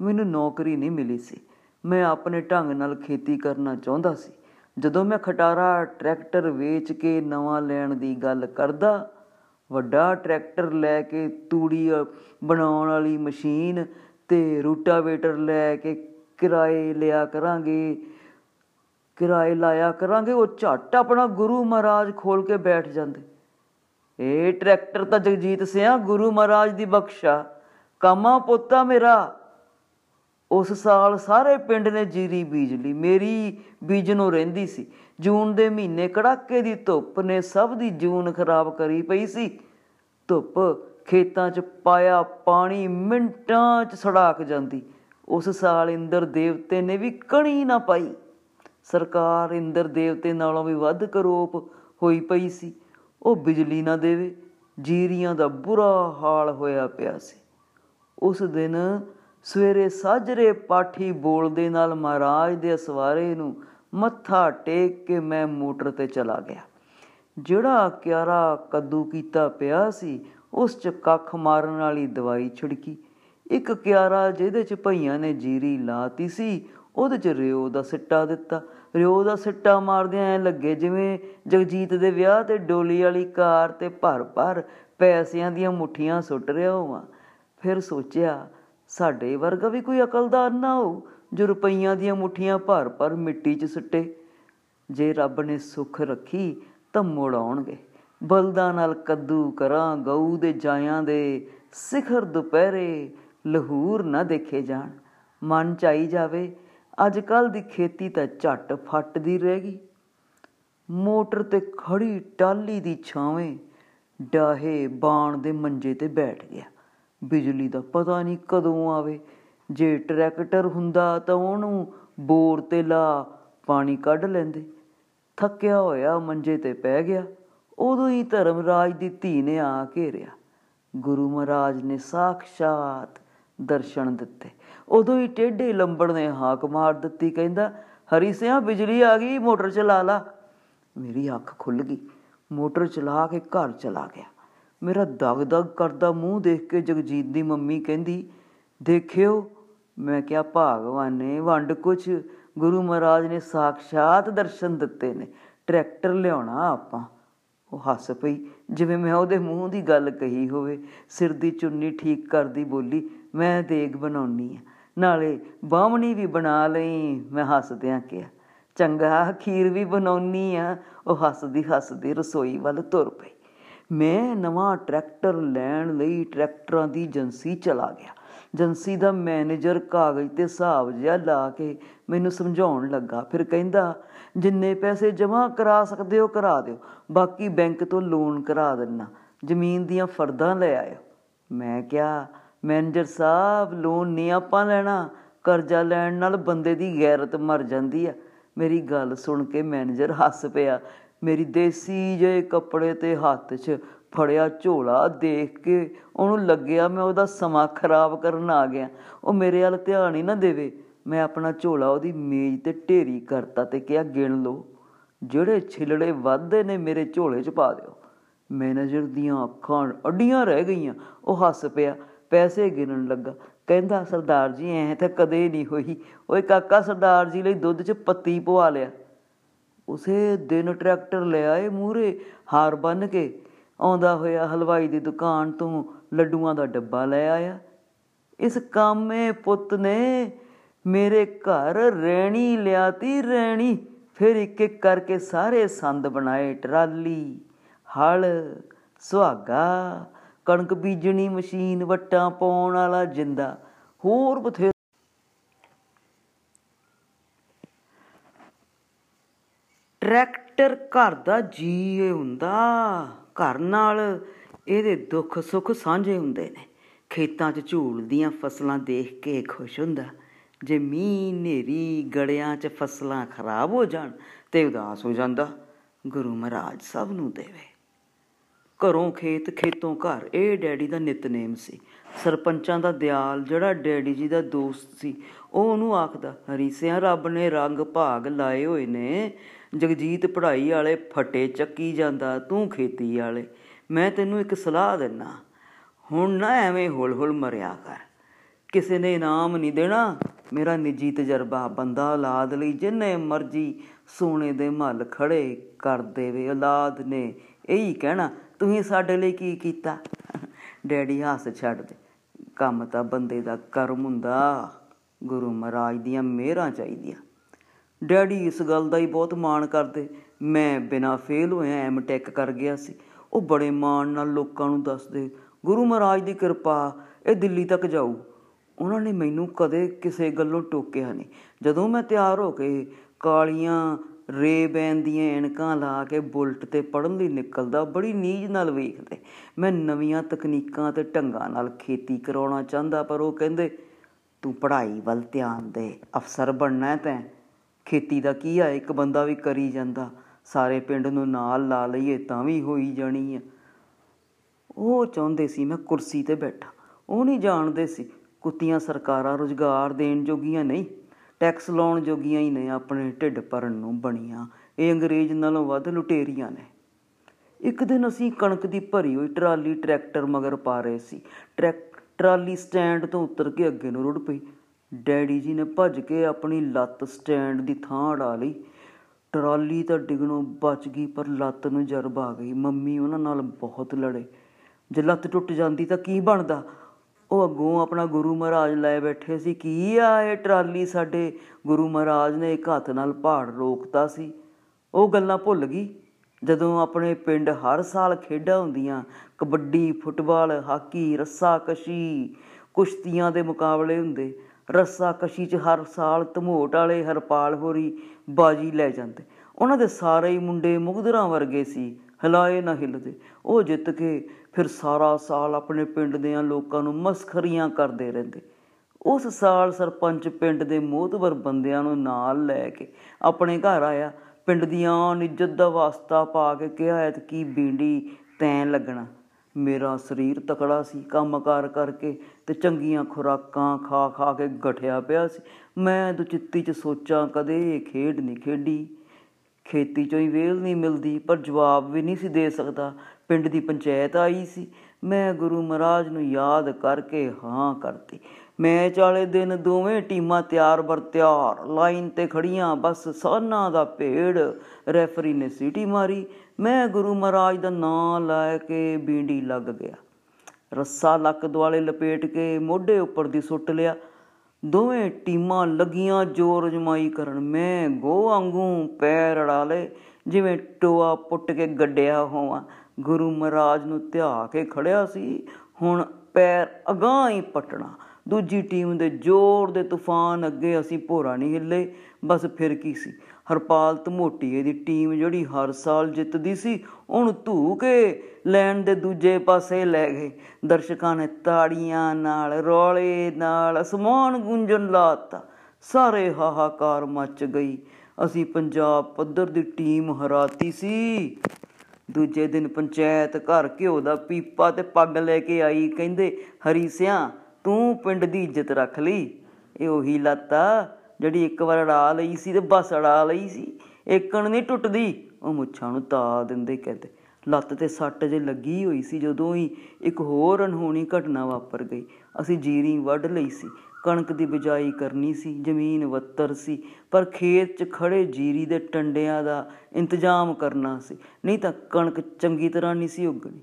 ਮੈਨੂੰ ਨੌਕਰੀ ਨਹੀਂ ਮਿਲੀ ਸੀ। ਮੈਂ ਆਪਣੇ ਢੰਗ ਨਾਲ ਖੇਤੀ ਕਰਨਾ ਚਾਹੁੰਦਾ ਸੀ। ਜਦੋਂ ਮੈਂ ਖਟਾਰਾ ਟਰੈਕਟਰ ਵੇਚ ਕੇ ਨਵਾਂ ਲੈਣ ਦੀ ਗੱਲ ਕਰਦਾ, ਵੱਡਾ ਟਰੈਕਟਰ ਲੈ ਕੇ ਤੂੜੀ ਬਣਾਉਣ ਵਾਲੀ ਮਸ਼ੀਨ ਤੇ ਰੂਟਾਵੇਟਰ ਲੈ ਕੇ ਕਿਰਾਏ ਲਿਆ ਕਰਾਂਗੇ, ਕਿਰਾਏ ਲਾਇਆ ਕਰਾਂਗੇ, ਉਹ ਝੱਟ ਆਪਣਾ ਗੁਰੂ ਮਹਾਰਾਜ ਖੋਲ ਕੇ ਬੈਠ ਜਾਂਦੇ। ਇਹ ਟਰੈਕਟਰ ਤਾਂ ਜਗਜੀਤ ਸਿਆ ਗੁਰੂ ਮਹਾਰਾਜ ਦੀ ਬਖਸ਼ਾ। ਕਾਮਾ ਪੋਤਾ ਮੇਰਾ ਉਸ ਸਾਲ ਸਾਰੇ ਪਿੰਡ ਨੇ ਜੀਰੀ ਬੀਜ ਲਈ। ਮੇਰੀ ਬੀਜਣੋਂ ਰਹਿੰਦੀ ਸੀ। ਜੂਨ ਦੇ ਮਹੀਨੇ ਕੜਾਕੇ ਦੀ ਧੁੱਪ ਨੇ ਸਭ ਦੀ ਜੂਨ ਖਰਾਬ ਕਰੀ ਪਈ ਸੀ। ਧੁੱਪ ਖੇਤਾਂ 'ਚ ਪਾਇਆ ਪਾਣੀ ਮਿੰਟਾਂ 'ਚ ਸੜਾਕ ਜਾਂਦੀ। ਉਸ ਸਾਲ ਇੰਦਰ ਦੇਵਤੇ ਨੇ ਵੀ ਕਣੀ ਨਾ ਪਾਈ। ਸਰਕਾਰ ਇੰਦਰ ਦੇਵਤੇ ਨਾਲੋਂ ਵੀ ਵੱਧ ਕਰੋਪ ਹੋਈ ਪਈ ਸੀ। ਉਹ ਬਿਜਲੀ ਨਾ ਦੇਵੇ, ਜੀਰੀਆਂ ਦਾ ਬੁਰਾ ਹਾਲ ਹੋਇਆ ਪਿਆ ਸੀ। ਉਸ ਦਿਨ ਸਵੇਰੇ ਸਾਜਰੇ ਪਾਠੀ ਬੋਲਦੇ ਨਾਲ ਮਹਾਰਾਜ ਦੇ ਅਸਵਾਰੇ ਨੂੰ ਮੱਥਾ ਟੇਕ ਕੇ ਮੈਂ ਮੋਟਰ ਤੇ ਚਲਾ ਗਿਆ। ਜਿਹੜਾ ਕਿਆਰਾ ਕੱਦੂ ਕੀਤਾ ਪਿਆ ਸੀ, ਉਸ 'ਚ ਕੱਖ ਮਾਰਨ ਵਾਲੀ ਦਵਾਈ ਛਿੜਕੀ। ਇੱਕ ਕਿਆਰਾ ਜਿਹਦੇ 'ਚ ਭਈਆਂ ਨੇ ਜੀਰੀ ਲਾਤੀ ਸੀ, ਉਹਦੇ 'ਚ ਰਿਓ ਦਾ ਸਿੱਟਾ ਦਿੱਤਾ। ਰਿਓ ਦਾ ਸਿੱਟਾ ਮਾਰਦਿਆਂ ਐ ਲੱਗੇ ਜਿਵੇਂ ਜਗਜੀਤ ਦੇ ਵਿਆਹ ਤੇ ਡੋਲੀ ਵਾਲੀ ਕਾਰ ਤੇ ਭਰ ਭਰ ਪੈਸਿਆਂ ਦੀਆਂ ਮੁੱਠੀਆਂ ਸੁੱਟ ਰਿਹਾ ਹੋਵਾਂ। ਫਿਰ ਸੋਚਿਆ ਸਾਡੇ ਵਰਗਾ ਵੀ ਕੋਈ ਅਕਲਦਾਰ ਨਾ ਹੋ ਜੋ ਰੁਪਈਆਂ ਦੀਆਂ ਮੁੱਠੀਆਂ ਭਰ ਭਰ ਮਿੱਟੀ 'ਚ ਸੁੱਟੇ। ਜੇ ਰੱਬ ਨੇ ਸੁੱਖ ਰੱਖੀ ਤਾਂ ਮੋੜ ਆਉਣਗੇ। ਬਲਦਾਂ ਨਾਲ ਕੱਦੂ ਕਰਾਂ, ਗਊ ਦੇ ਜਾਇਆਂ ਦੇ ਸਿਖਰ ਦੁਪਹਿਰੇ ਲਹੂਰ ਨਾ ਦੇਖੇ ਜਾਣ। ਮਨ ਚਾਈ ਜਾਵੇ ਅੱਜ ਕੱਲ ਦੀ ਖੇਤੀ ਤਾਂ ਝੱਟ ਫੱਟਦੀ ਰਹਿ ਗਈ। ਮੋਟਰ ਤੇ ਖੜੀ ਟਾਲੀ ਦੀ ਛਾਵੇਂ ਡਾਹੇ ਬਾਣ ਦੇ ਮੰਜੇ ਤੇ ਬੈਠ ਗਿਆ। ਬਿਜਲੀ ਦਾ ਪਤਾ ਨਹੀਂ ਕਦੋਂ ਆਵੇ। ਜੇ ਟਰੈਕਟਰ ਹੁੰਦਾ ਤਾਂ ਉਹਨੂੰ ਬੋਰ ਤੇ ਲਾ, ਪਾਣੀ ਕੱਢ ਲੈਂਦੇ। ਥੱਕਿਆ ਹੋਇਆ ਮੰਜੇ ਤੇ ਪੈ ਗਿਆ। ਉਦੋਂ ਹੀ ਧਰਮਰਾਜ ਦੀ ਧੀ ਨੇ ਆ ਘੇਰਿਆ ਗੁਰੂ ਮਹਾਰਾਜ ਨੇ ਸਾਖਸ਼ਾਤ ਦਰਸ਼ਨ ਦਿੱਤੇ। ਉਦੋਂ ਹੀ ਟੇਢੇ ਲੰਬੜ ਨੇ ਹਾਕ ਮਾਰ ਦਿੱਤੀ, ਕਹਿੰਦਾ, ਹਰੀ ਸਿਆ, ਬਿਜਲੀ ਆ ਗਈ, ਮੋਟਰ ਚਲਾ ਲਾ। ਮੇਰੀ ਅੱਖ ਖੁੱਲ ਗਈ। ਮੋਟਰ ਚਲਾ ਕੇ ਘਰ ਚਲਾ ਗਿਆ। ਮੇਰਾ ਦਗ ਦਗ ਕਰਦਾ ਮੂੰਹ ਦੇਖ ਕੇ ਜਗਜੀਤ ਦੀ ਮੰਮੀ ਕਹਿੰਦੀ, ਦੇਖਿਓ, ਮੈਂ ਕਿਹਾ ਭਾਗਵਾਨ ਨੇ ਵੰਡ ਕੁਛ, ਗੁਰੂ ਮਹਾਰਾਜ ਨੇ ਸਾਖਸ਼ਾਤ ਦਰਸ਼ਨ ਦਿੱਤੇ ਨੇ, ਟਰੈਕਟਰ ਲਿਆਉਣਾ ਆਪਾਂ। ਉਹ ਹੱਸ ਪਈ, ਜਿਵੇਂ ਮੈਂ ਉਹਦੇ ਮੂੰਹ ਦੀ ਗੱਲ ਕਹੀ ਹੋਵੇ, ਸਿਰ ਦੀ ਚੁੰਨੀ ਠੀਕ ਕਰਦੀ ਬੋਲੀ, ਮੈਂ ਦੇਗ ਬਣਾਉਣੀ ਆ, ਨਾਲੇ ਬਾਹਮਣੀ ਵੀ ਬਣਾ ਲਈ, ਮੈਂ ਹੱਸਦਿਆਂ ਕਿਹਾ। ਚੰਗਾ ਖੀਰ ਵੀ ਬਣਾਉਣੀ ਆ, ਉਹ ਹੱਸਦੀ ਹੱਸਦੀ ਰਸੋਈ ਵੱਲ ਤੁਰ ਪਈ। ਮੈਂ ਨਵਾਂ ਟਰੈਕਟਰ ਲੈਣ ਲਈ ਟਰੈਕਟਰਾਂ ਦੀ ਏਜੰਸੀ ਚਲਾ ਗਿਆ। ਏਜੰਸੀ ਦਾ ਮੈਨੇਜਰ ਕਾਗਜ਼ ਤੇ ਹਿਸਾਬ ਜਿਹਾ ਲਾ ਕੇ ਮੈਨੂੰ ਸਮਝਾਉਣ ਲੱਗਾ। ਫਿਰ ਕਹਿੰਦਾ, ਜਿੰਨੇ ਪੈਸੇ ਜਮ੍ਹਾਂ ਕਰਾ ਸਕਦੇ ਹੋ, ਕਰਾ ਦਿਓ। ਬਾਕੀ ਬੈਂਕ ਤੋਂ ਲੋਨ ਕਰਾ ਦੇਣਾ ਜ਼ਮੀਨ ਦੀਆਂ ਫਰਦਾਂ ਲੈ ਆਇਓ। ਮੈਂ ਕਿਹਾ, ਮੈਨੇਜਰ ਸਾਹਿਬ, ਲੋਨ ਨਹੀਂ ਆਪਾਂ ਲੈਣਾ। ਕਰਜ਼ਾ ਲੈਣ ਨਾਲ ਬੰਦੇ ਦੀ ਗੈਰਤ ਮਰ ਜਾਂਦੀ ਆ। ਮੇਰੀ ਗੱਲ ਸੁਣ ਕੇ ਮੈਨੇਜਰ ਹੱਸ ਪਿਆ। ਮੇਰੀ ਦੇਸੀ ਜੇ ਕੱਪੜੇ ਤੇ ਹੱਥ 'ਚ ਫੜਿਆ ਝੋਲਾ ਦੇਖ ਕੇ ਉਹਨੂੰ ਲੱਗਿਆ ਮੈਂ ਉਹਦਾ ਸਮਾਂ ਖਰਾਬ ਕਰਨ ਆ ਗਿਆ। ਉਹ ਮੇਰੇ ਵੱਲ ਧਿਆਨ ਹੀ ਨਾ ਦੇਵੇ। ਮੈਂ ਆਪਣਾ ਝੋਲਾ ਉਹਦੀ ਮੇਜ਼ ਤੇ ਢੇਰੀ ਕਰਤਾ ਤੇ ਕਿਹਾ, ਗਿਣ ਲਓ, ਜਿਹੜੇ ਛਿਲੜੇ ਵੱਧਦੇ ਨੇ ਮੇਰੇ ਝੋਲੇ 'ਚ ਪਾ ਦਿਓ। ਮੈਨੇਜਰ ਦੀਆਂ ਅੱਖਾਂ ਅੱਡੀਆਂ ਰਹਿ ਗਈਆਂ। ਉਹ ਹੱਸ ਪਿਆ, ਪੈਸੇ ਗਿਣਨ ਲੱਗਾ। ਕਹਿੰਦਾ, ਸਰਦਾਰ ਜੀ, ਐ ਤਾਂ ਕਦੇ ਨਹੀਂ ਹੋਈ। ਓਏ ਕਾਕਾ ਸਰਦਾਰ ਜੀ ਲਈ ਦੁੱਧ 'ਚ ਪੱਤੀ ਪਵਾ ਲਿਆ। ਉਸੇ ਦਿਨ ਟਰੈਕਟਰ ਲੈ ਆਏ ਮੂਰੇ ਹਾਰ ਬੰਨ ਕੇ। ਆਉਂਦਾ ਹੋਇਆ ਹਲਵਾਈ ਦੀ ਦੁਕਾਨ ਤੋਂ ਲੱਡੂਆਂ ਦਾ ਡੱਬਾ ਲੈ ਆਇਆ। ਇਸ ਕਾਮੇ ਪੁੱਤ ਨੇ ਮੇਰੇ ਘਰ ਰਹਿਣੀ ਲਿਆਤੀ ਰਹਿਣੀ ਫਿਰ ਇੱਕ ਇੱਕ ਕਰਕੇ ਸਾਰੇ ਸੰਦ ਬਣਾਏ ਟਰਾਲੀ। ਹਲ, ਸੁਹਾਗਾ, ਕਣਕ ਬੀਜਣੀ ਮਸ਼ੀਨ, ਵਟਾਂ ਪਾਉਣ ਵਾਲਾ ਜਿੰਦਾ, ਹੋਰ ਬਥੇ ਟਰੈਕਟਰ ਘਰ ਦਾ ਜੀ ਹੁੰਦਾ। ਘਰ ਨਾਲ ਇਹਦੇ ਦੁੱਖ ਸੁੱਖ ਸਾਂਝੇ ਹੁੰਦੇ ਨੇ। ਖੇਤਾਂ 'ਚ ਝੂਲਦੀਆਂ ਫਸਲਾਂ ਦੇਖ ਕੇ ਖੁਸ਼ ਹੁੰਦਾ। ਜੇ ਮੀਂਹ ਨੇਰੀ ਗੜਿਆਂ 'ਚ ਫਸਲਾਂ ਖਰਾਬ ਹੋ ਜਾਣ ਤੇ ਉਦਾਸ ਹੋ ਜਾਂਦਾ। ਗੁਰੂ ਮਹਾਰਾਜ ਸਭ ਨੂੰ ਦੇਵੇ। ਘਰੋਂ ਖੇਤ, ਖੇਤੋਂ ਘਰ, ਇਹ ਡੈਡੀ ਦਾ ਨਿਤਨੇਮ ਸੀ। ਸਰਪੰਚਾਂ ਦਾ ਦਿਆਲ, ਜਿਹੜਾ ਡੈਡੀ ਜੀ ਦਾ ਦੋਸਤ ਸੀ, ਉਹ ਉਹਨੂੰ ਆਖਦਾ, ਹਰੀ ਸਿਆ, ਰੱਬ ਨੇ ਰੰਗ ਭਾਗ ਲਾਏ ਹੋਏ ਨੇ। ਜਗਜੀਤ ਪੜ੍ਹਾਈ ਵਾਲੇ ਫਟੇ ਚੱਕੀ ਜਾਂਦਾ, ਤੂੰ ਖੇਤੀ ਵਾਲੇ। ਮੈਂ ਤੈਨੂੰ ਇੱਕ ਸਲਾਹ ਦਿੰਨਾ, ਹੁਣ ਨਾ ਐਵੇਂ ਹੁਲ ਹੁਲ ਮਰਿਆ ਕਰ। ਕਿਸੇ ਨੇ ਇਨਾਮ ਨਹੀਂ ਦੇਣਾ, ਮੇਰਾ ਨਿੱਜੀ ਤਜਰਬਾ ਬੰਦਾ ਔਲਾਦ ਲਈ ਜਿੰਨੇ ਮਰਜ਼ੀ ਸੋਨੇ ਦੇ ਮੱਲ ਖੜੇ ਕਰ ਦੇਵੇ, ਔਲਾਦ ਨੇ ਇਹੀ ਕਹਿਣਾ, ਤੁਸੀਂ ਸਾਡੇ ਲਈ ਕੀ ਕੀਤਾ? ਡੈਡੀ ਹੱਸ ਛੱਡ ਦੇ, ਕੰਮ ਤਾਂ ਬੰਦੇ ਦਾ ਕਰਮ ਹੁੰਦਾ, ਗੁਰੂ ਮਹਾਰਾਜ ਦੀਆਂ ਮਿਹਰਾਂ ਚਾਹੀਦੀਆਂ। ਡੈਡੀ ਇਸ ਗੱਲ ਦਾ ਹੀ ਬਹੁਤ ਮਾਣ ਕਰਦੇ। ਮੈਂ ਬਿਨਾ ਫੇਲ ਹੋਇਆ ਐਮ ਟੈਕ ਕਰ ਗਿਆ ਸੀ। ਉਹ ਬੜੇ ਮਾਣ ਨਾਲ ਲੋਕਾਂ ਨੂੰ ਦੱਸਦੇ, ਗੁਰੂ ਮਹਾਰਾਜ ਦੀ ਕਿਰਪਾ, ਇਹ ਦਿੱਲੀ ਤੱਕ ਜਾਊ। ਉਹਨਾਂ ਨੇ ਮੈਨੂੰ ਕਦੇ ਕਿਸੇ ਗੱਲੋਂ ਟੋਕਿਆ ਨਹੀਂ। ਜਦੋਂ ਮੈਂ ਤਿਆਰ ਹੋ ਕੇ ਕਾਲੀਆਂ ਰੇਬੈਨ ਦੀਆਂ ਐਨਕਾਂ ਲਾ ਕੇ ਬੁਲਟ ਤੇ ਪੜਨ ਲਈ ਨਿਕਲਦਾ, ਬੜੀ ਨੀਝ ਨਾਲ ਵੇਖਦੇ। ਮੈਂ ਨਵੀਆਂ ਤਕਨੀਕਾਂ ਤੇ ਢੰਗਾਂ ਨਾਲ ਖੇਤੀ ਕਰਾਉਣਾ ਚਾਹੁੰਦਾ, ਪਰ ਉਹ ਕਹਿੰਦੇ, ਤੂੰ ਪੜ੍ਹਾਈ ਵੱਲ ਧਿਆਨ ਦੇ, ਅਫਸਰ ਬਣਨਾ ਹੈ ਤੈਂ। ਖੇਤੀ ਦਾ ਕੀ ਆ? ਇੱਕ ਬੰਦਾ ਵੀ ਕਰੀ ਜਾਂਦਾ। ਸਾਰੇ ਪਿੰਡ ਨੂੰ ਨਾਲ ਲਾ ਲਈਏ ਤਾਂ ਵੀ ਹੋਈ ਜਾਣੀ ਆ। ਉਹ ਚਾਹੁੰਦੇ ਸੀ ਮੈਂ ਕੁਰਸੀ ਤੇ ਬੈਠਾ। ਉਹ ਨਹੀਂ ਜਾਣਦੇ ਸੀ, ਕੁੱਤੀਆਂ ਸਰਕਾਰਾਂ ਰੁਜ਼ਗਾਰ ਦੇਣ ਜੋਗੀਆਂ ਨਹੀਂ। ਟੈਕਸ ਲਾਉਣ ਜੋਗੀਆਂ ਹੀ ਨੇ, ਆਪਣੇ ਢਿੱਡ ਭਰਨ ਨੂੰ ਬਣੀਆਂ। ਇਹ ਅੰਗਰੇਜ਼ ਨਾਲੋਂ ਵੱਧ ਲੁਟੇਰੀਆਂ ਨੇ। ਇੱਕ ਦਿਨ ਅਸੀਂ ਕਣਕ ਦੀ ਭਰੀ ਹੋਈ ਟਰਾਲੀ ਟਰੈਕਟਰ ਮਗਰ ਪਾ ਰਹੇ ਸੀ। ਟਰੈਕ, ਟਰਾਲੀ ਸਟੈਂਡ ਤੋਂ ਉਤਰ ਕੇ ਅੱਗੇ ਨੂੰ ਰੁੜ ਪਈ। ਡੈਡੀ ਜੀ ਨੇ ਭੱਜ ਕੇ ਆਪਣੀ ਲੱਤ ਸਟੈਂਡ ਦੀ ਥਾਂ ਅੜਾ ਲਈ। ਟਰਾਲੀ ਤਾਂ ਡਿਗਣੋਂ ਬਚ ਗਈ, ਪਰ ਲੱਤ ਨੂੰ ਜਰਬ ਆ ਗਈ। ਮੰਮੀ ਉਹਨਾਂ ਨਾਲ ਬਹੁਤ ਲੜੇ। ਜੇ ਲੱਤ ਟੁੱਟ ਜਾਂਦੀ ਤਾਂ ਕੀ ਬਣਦਾ? ਉਹ ਅੱਗੋਂ ਆਪਣਾ ਗੁਰੂ ਮਹਾਰਾਜ ਲੈ ਬੈਠੇ ਸੀ। ਕੀ ਆ ਇਹ ਟਰਾਲੀ? ਸਾਡੇ ਗੁਰੂ ਮਹਾਰਾਜ ਨੇ ਇੱਕ ਹੱਥ ਨਾਲ ਪਹਾੜ ਰੋਕਤਾ ਸੀ। ਉਹ ਗੱਲਾਂ ਭੁੱਲ ਗਈ। ਜਦੋਂ ਆਪਣੇ ਪਿੰਡ ਹਰ ਸਾਲ ਖੇਡਾਂ ਹੁੰਦੀਆਂ, ਕਬੱਡੀ, ਫੁੱਟਬਾਲ, ਹਾਕੀ ਰੱਸਾ ਕਸ਼ੀ ਕੁਸ਼ਤੀਆਂ ਦੇ ਮੁਕਾਬਲੇ ਹੁੰਦੇ ਰੱਸਾ ਕਸ਼ੀ 'ਚ ਹਰ ਸਾਲ ਧਮੋਟ ਵਾਲੇ ਹਰਪਾਲ ਹੋਰੀ ਬਾਜੀ ਲੈ ਜਾਂਦੇ। ਉਹਨਾਂ ਦੇ ਸਾਰੇ ਹੀ ਮੁੰਡੇ ਮੁਗਦਰਾਂ ਵਰਗੇ ਸੀ, ਹਿਲਾਏ ਨਾ ਹਿਲਦੇ। ਉਹ ਜਿੱਤ ਕੇ ਫਿਰ ਸਾਰਾ ਸਾਲ ਆਪਣੇ ਪਿੰਡ ਦੇ ਲੋਕਾਂ ਨੂੰ ਮਸਖਰੀਆਂ ਕਰਦੇ ਰਹਿੰਦੇ। ਉਸ ਸਾਲ ਸਰਪੰਚ ਪਿੰਡ ਦੇ ਮੋਹਤਵਰ ਬੰਦਿਆਂ ਨੂੰ ਨਾਲ ਲੈ ਕੇ ਆਪਣੇ ਘਰ ਆਇਆ। ਪਿੰਡ ਦੀਆਂ ਇੱਜ਼ਤ ਦਾ ਵਾਸਤਾ ਪਾ ਕੇ ਕਿਹਾ ਐਤ ਕੀ ਬੀਂਡੀ ਤੈਂ ਲੱਗਣਾ। ਮੇਰਾ ਸਰੀਰ ਤਕੜਾ ਸੀ ਕੰਮਕਾਰ ਕਰਕੇ ਤੇ ਚੰਗੀਆਂ ਖੁਰਾਕਾਂ ਖਾ ਖਾ ਕੇ ਗਠਿਆ ਪਿਆ ਸੀ। ਮੈਂ ਦੁਚਿੱਤੀ ਚ ਸੋਚਾਂ, ਕਦੇ ਖੇਡ ਨਹੀਂ ਖੇਡੀ। ਖੇਤੀ ਚੋਂ ਹੀ ਵੇਲ ਨਹੀਂ ਮਿਲਦੀ, ਪਰ ਜਵਾਬ ਵੀ ਨਹੀਂ ਸੀ ਦੇ ਸਕਦਾ। ਪਿੰਡ ਦੀ ਪੰਚਾਇਤ ਆਈ ਸੀ ਮੈਂ ਗੁਰੂ ਮਹਾਰਾਜ ਨੂੰ ਯਾਦ ਕਰਕੇ ਹਾਂ ਕਰਤੀ। ਮੈਚ ਵਾਲੇ ਦਿਨ ਦੋਵੇਂ ਟੀਮਾਂ ਤਿਆਰ ਬਰ ਤਿਆਰ, ਲਾਈਨ ਤੇ ਖੜੀਆਂ, ਬਸ ਸਾਨਾ ਦਾ ਭੇੜ ਰੈਫਰੀ ਨੇ ਸੀਟੀ ਮਾਰੀ। ਮੈਂ ਗੁਰੂ ਮਹਾਰਾਜ ਦਾ ਨਾਮ ਲੈ ਕੇ ਬੀਂਡੀ ਲੱਗ ਗਿਆ। ਰੱਸਾ ਲੱਕ ਦੁਆਲੇ ਲਪੇਟ ਕੇ ਮੋਢੇ ਉੱਪਰ ਦੀ ਸੁੱਟ ਲਿਆ। ਦੋਵੇਂ ਟੀਮਾਂ ਲੱਗੀਆਂ ਜ਼ੋਰ ਜਮਾਈ ਕਰਨ। ਮੈਂ ਗੋ ਵਾਂਗੂ ਪੈਰ ਅੜਾ ਲੇ ਜਿਵੇਂ ਟੋਆ ਪੁੱਟ ਕੇ ਗੱਡਿਆ ਹੋਵਾਂ। ਗੁਰੂ ਮਹਾਰਾਜ ਨੂੰ ਧਿਆ ਕੇ ਖੜਿਆ ਸੀ, ਹੁਣ ਪੈਰ ਅਗਾਹ ਹੀ ਪਟਣਾ। ਦੂਜੀ ਟੀਮ ਦੇ ਜ਼ੋਰ ਦੇ ਤੂਫਾਨ ਅੱਗੇ ਅਸੀਂ ਭੋਰਾ ਨਹੀਂ ਹਿੱਲੇ। ਬਸ ਫਿਰ ਕੀ ਸੀ? ਹਰਪਾਲ ਧਮੋਟੀਏ ਦੀ ਟੀਮ ਜਿਹੜੀ ਹਰ ਸਾਲ ਜਿੱਤਦੀ ਸੀ, ਉਹਨੂੰ ਧੂ ਕੇ ਲੈਣ ਦੇ ਦੂਜੇ ਪਾਸੇ ਲੈ ਗਏ। ਦਰਸ਼ਕਾਂ ਨੇ ਤਾੜੀਆਂ ਨਾਲ, ਰੋਲੇ ਨਾਲ, ਅਸਮਾਨ ਗੁੰਜਨ ਲਾਤਾ। ਸਾਰੇ ਹਾਹਾਕਾਰ ਮਚ ਗਈ। ਅਸੀਂ ਪੰਜਾਬ ਪੱਧਰ ਦੀ ਟੀਮ ਹਰਾਤੀ ਸੀ। ਦੂਜੇ ਦਿਨ ਪੰਚਾਇਤ ਘਰ ਘਿਓ ਦਾ ਪੀਪਾ ਤੇ ਪੱਗ ਲੈ ਕੇ ਆਈ, ਕਹਿੰਦੇ, ਹਰੀ ਸਿਆ, ਤੂੰ ਪਿੰਡ ਦੀ ਇੱਜ਼ਤ ਰੱਖ ਲਈ। ਇਹ ਉਹੀ ਲੱਤਾ ਜਿਹੜੀ ਇੱਕ ਵਾਰ ਅੜਾ ਲਈ ਸੀ ਤੇ ਬਸ ਅੜਾ ਲਈ ਸੀ। ਏਕਣ ਨਹੀਂ ਟੁੱਟਦੀ। ਉਹ ਮੁੱਛਾਂ ਨੂੰ ਤਾ ਦਿੰਦੇ ਕਹਿੰਦੇ। ਲੱਤ ਤੇ ਸੱਟ ਜੇ ਲੱਗੀ ਹੋਈ ਸੀ, ਜਦੋਂ ਹੀ ਇੱਕ ਹੋਰ ਅਨਹੋਣੀ ਘਟਨਾ ਵਾਪਰ ਗਈ। ਅਸੀਂ ਜੀਰੀ ਵੱਢ ਲਈ ਸੀ। ਕਣਕ ਦੀ ਬਿਜਾਈ ਕਰਨੀ ਸੀ, ਜ਼ਮੀਨ ਵੱਤਰ ਸੀ, ਪਰ ਖੇਤ 'ਚ ਖੜੇ ਜੀਰੀ ਦੇ ਟੰਡਿਆਂ ਦਾ ਇੰਤਜ਼ਾਮ ਕਰਨਾ ਸੀ। ਨਹੀਂ ਤਾਂ ਕਣਕ ਚੰਗੀ ਤਰ੍ਹਾਂ ਨਹੀਂ ਸੀ ਉੱਗਣੀ।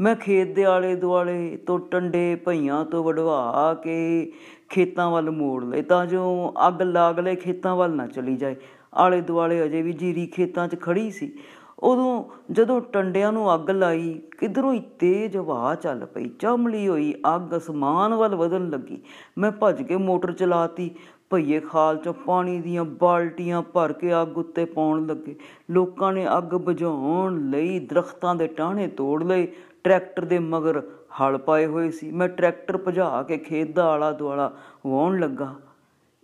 ਮੈਂ ਖੇਤ ਦੇ ਆਲੇ ਦੁਆਲੇ ਤੋਂ ਟੰਡੇ ਭਈਆਂ ਤੋਂ ਵਡਵਾ ਕੇ ਖੇਤਾਂ ਵੱਲ ਮੋੜ ਲਏ ਤਾਂ ਜੋ ਅੱਗ ਲਾਗ ਲੈ ਖੇਤਾਂ ਵੱਲ ਨਾ ਚਲੀ ਜਾਏ। ਆਲੇ ਦੁਆਲੇ ਅਜੇ ਵੀ ਜੀਰੀ ਖੇਤਾਂ 'ਚ ਖੜੀ ਸੀ। ਉਦੋਂ ਜਦੋਂ ਟੰਡਿਆਂ ਨੂੰ ਅੱਗ ਲਾਈ, ਕਿਧਰੋਂ ਹੀ ਤੇਜ਼ ਹਵਾ ਚੱਲ ਪਈ ਚਮਲੀ ਹੋਈ, ਅੱਗ ਅਸਮਾਨ ਵੱਲ ਵਧਣ ਲੱਗੀ। ਮੈਂ ਭੱਜ ਕੇ ਮੋਟਰ ਚਲਾਤੀ। ਭਈਏ ਖਾਲ ਚੋਂ ਪਾਣੀ ਦੀਆਂ ਬਾਲਟੀਆਂ ਭਰ ਕੇ ਅੱਗ ਉੱਤੇ ਪਾਉਣ ਲੱਗੇ। ਲੋਕਾਂ ਨੇ ਅੱਗ ਬੁਝਾਉਣ ਲਈ ਦਰਖਤਾਂ ਦੇ ਟਾਹਣੇ ਤੋੜ ਲਏ। ਟਰੈਕਟਰ ਦੇ ਮਗਰ ਹਲ ਪਾਏ ਹੋਏ ਸੀ। ਮੈਂ ਟਰੈਕਟਰ ਭਜਾ ਕੇ ਖੇਤ ਦਾ ਆਲਾ ਦੁਆਲਾ ਵਾਉਣ ਲੱਗਾ।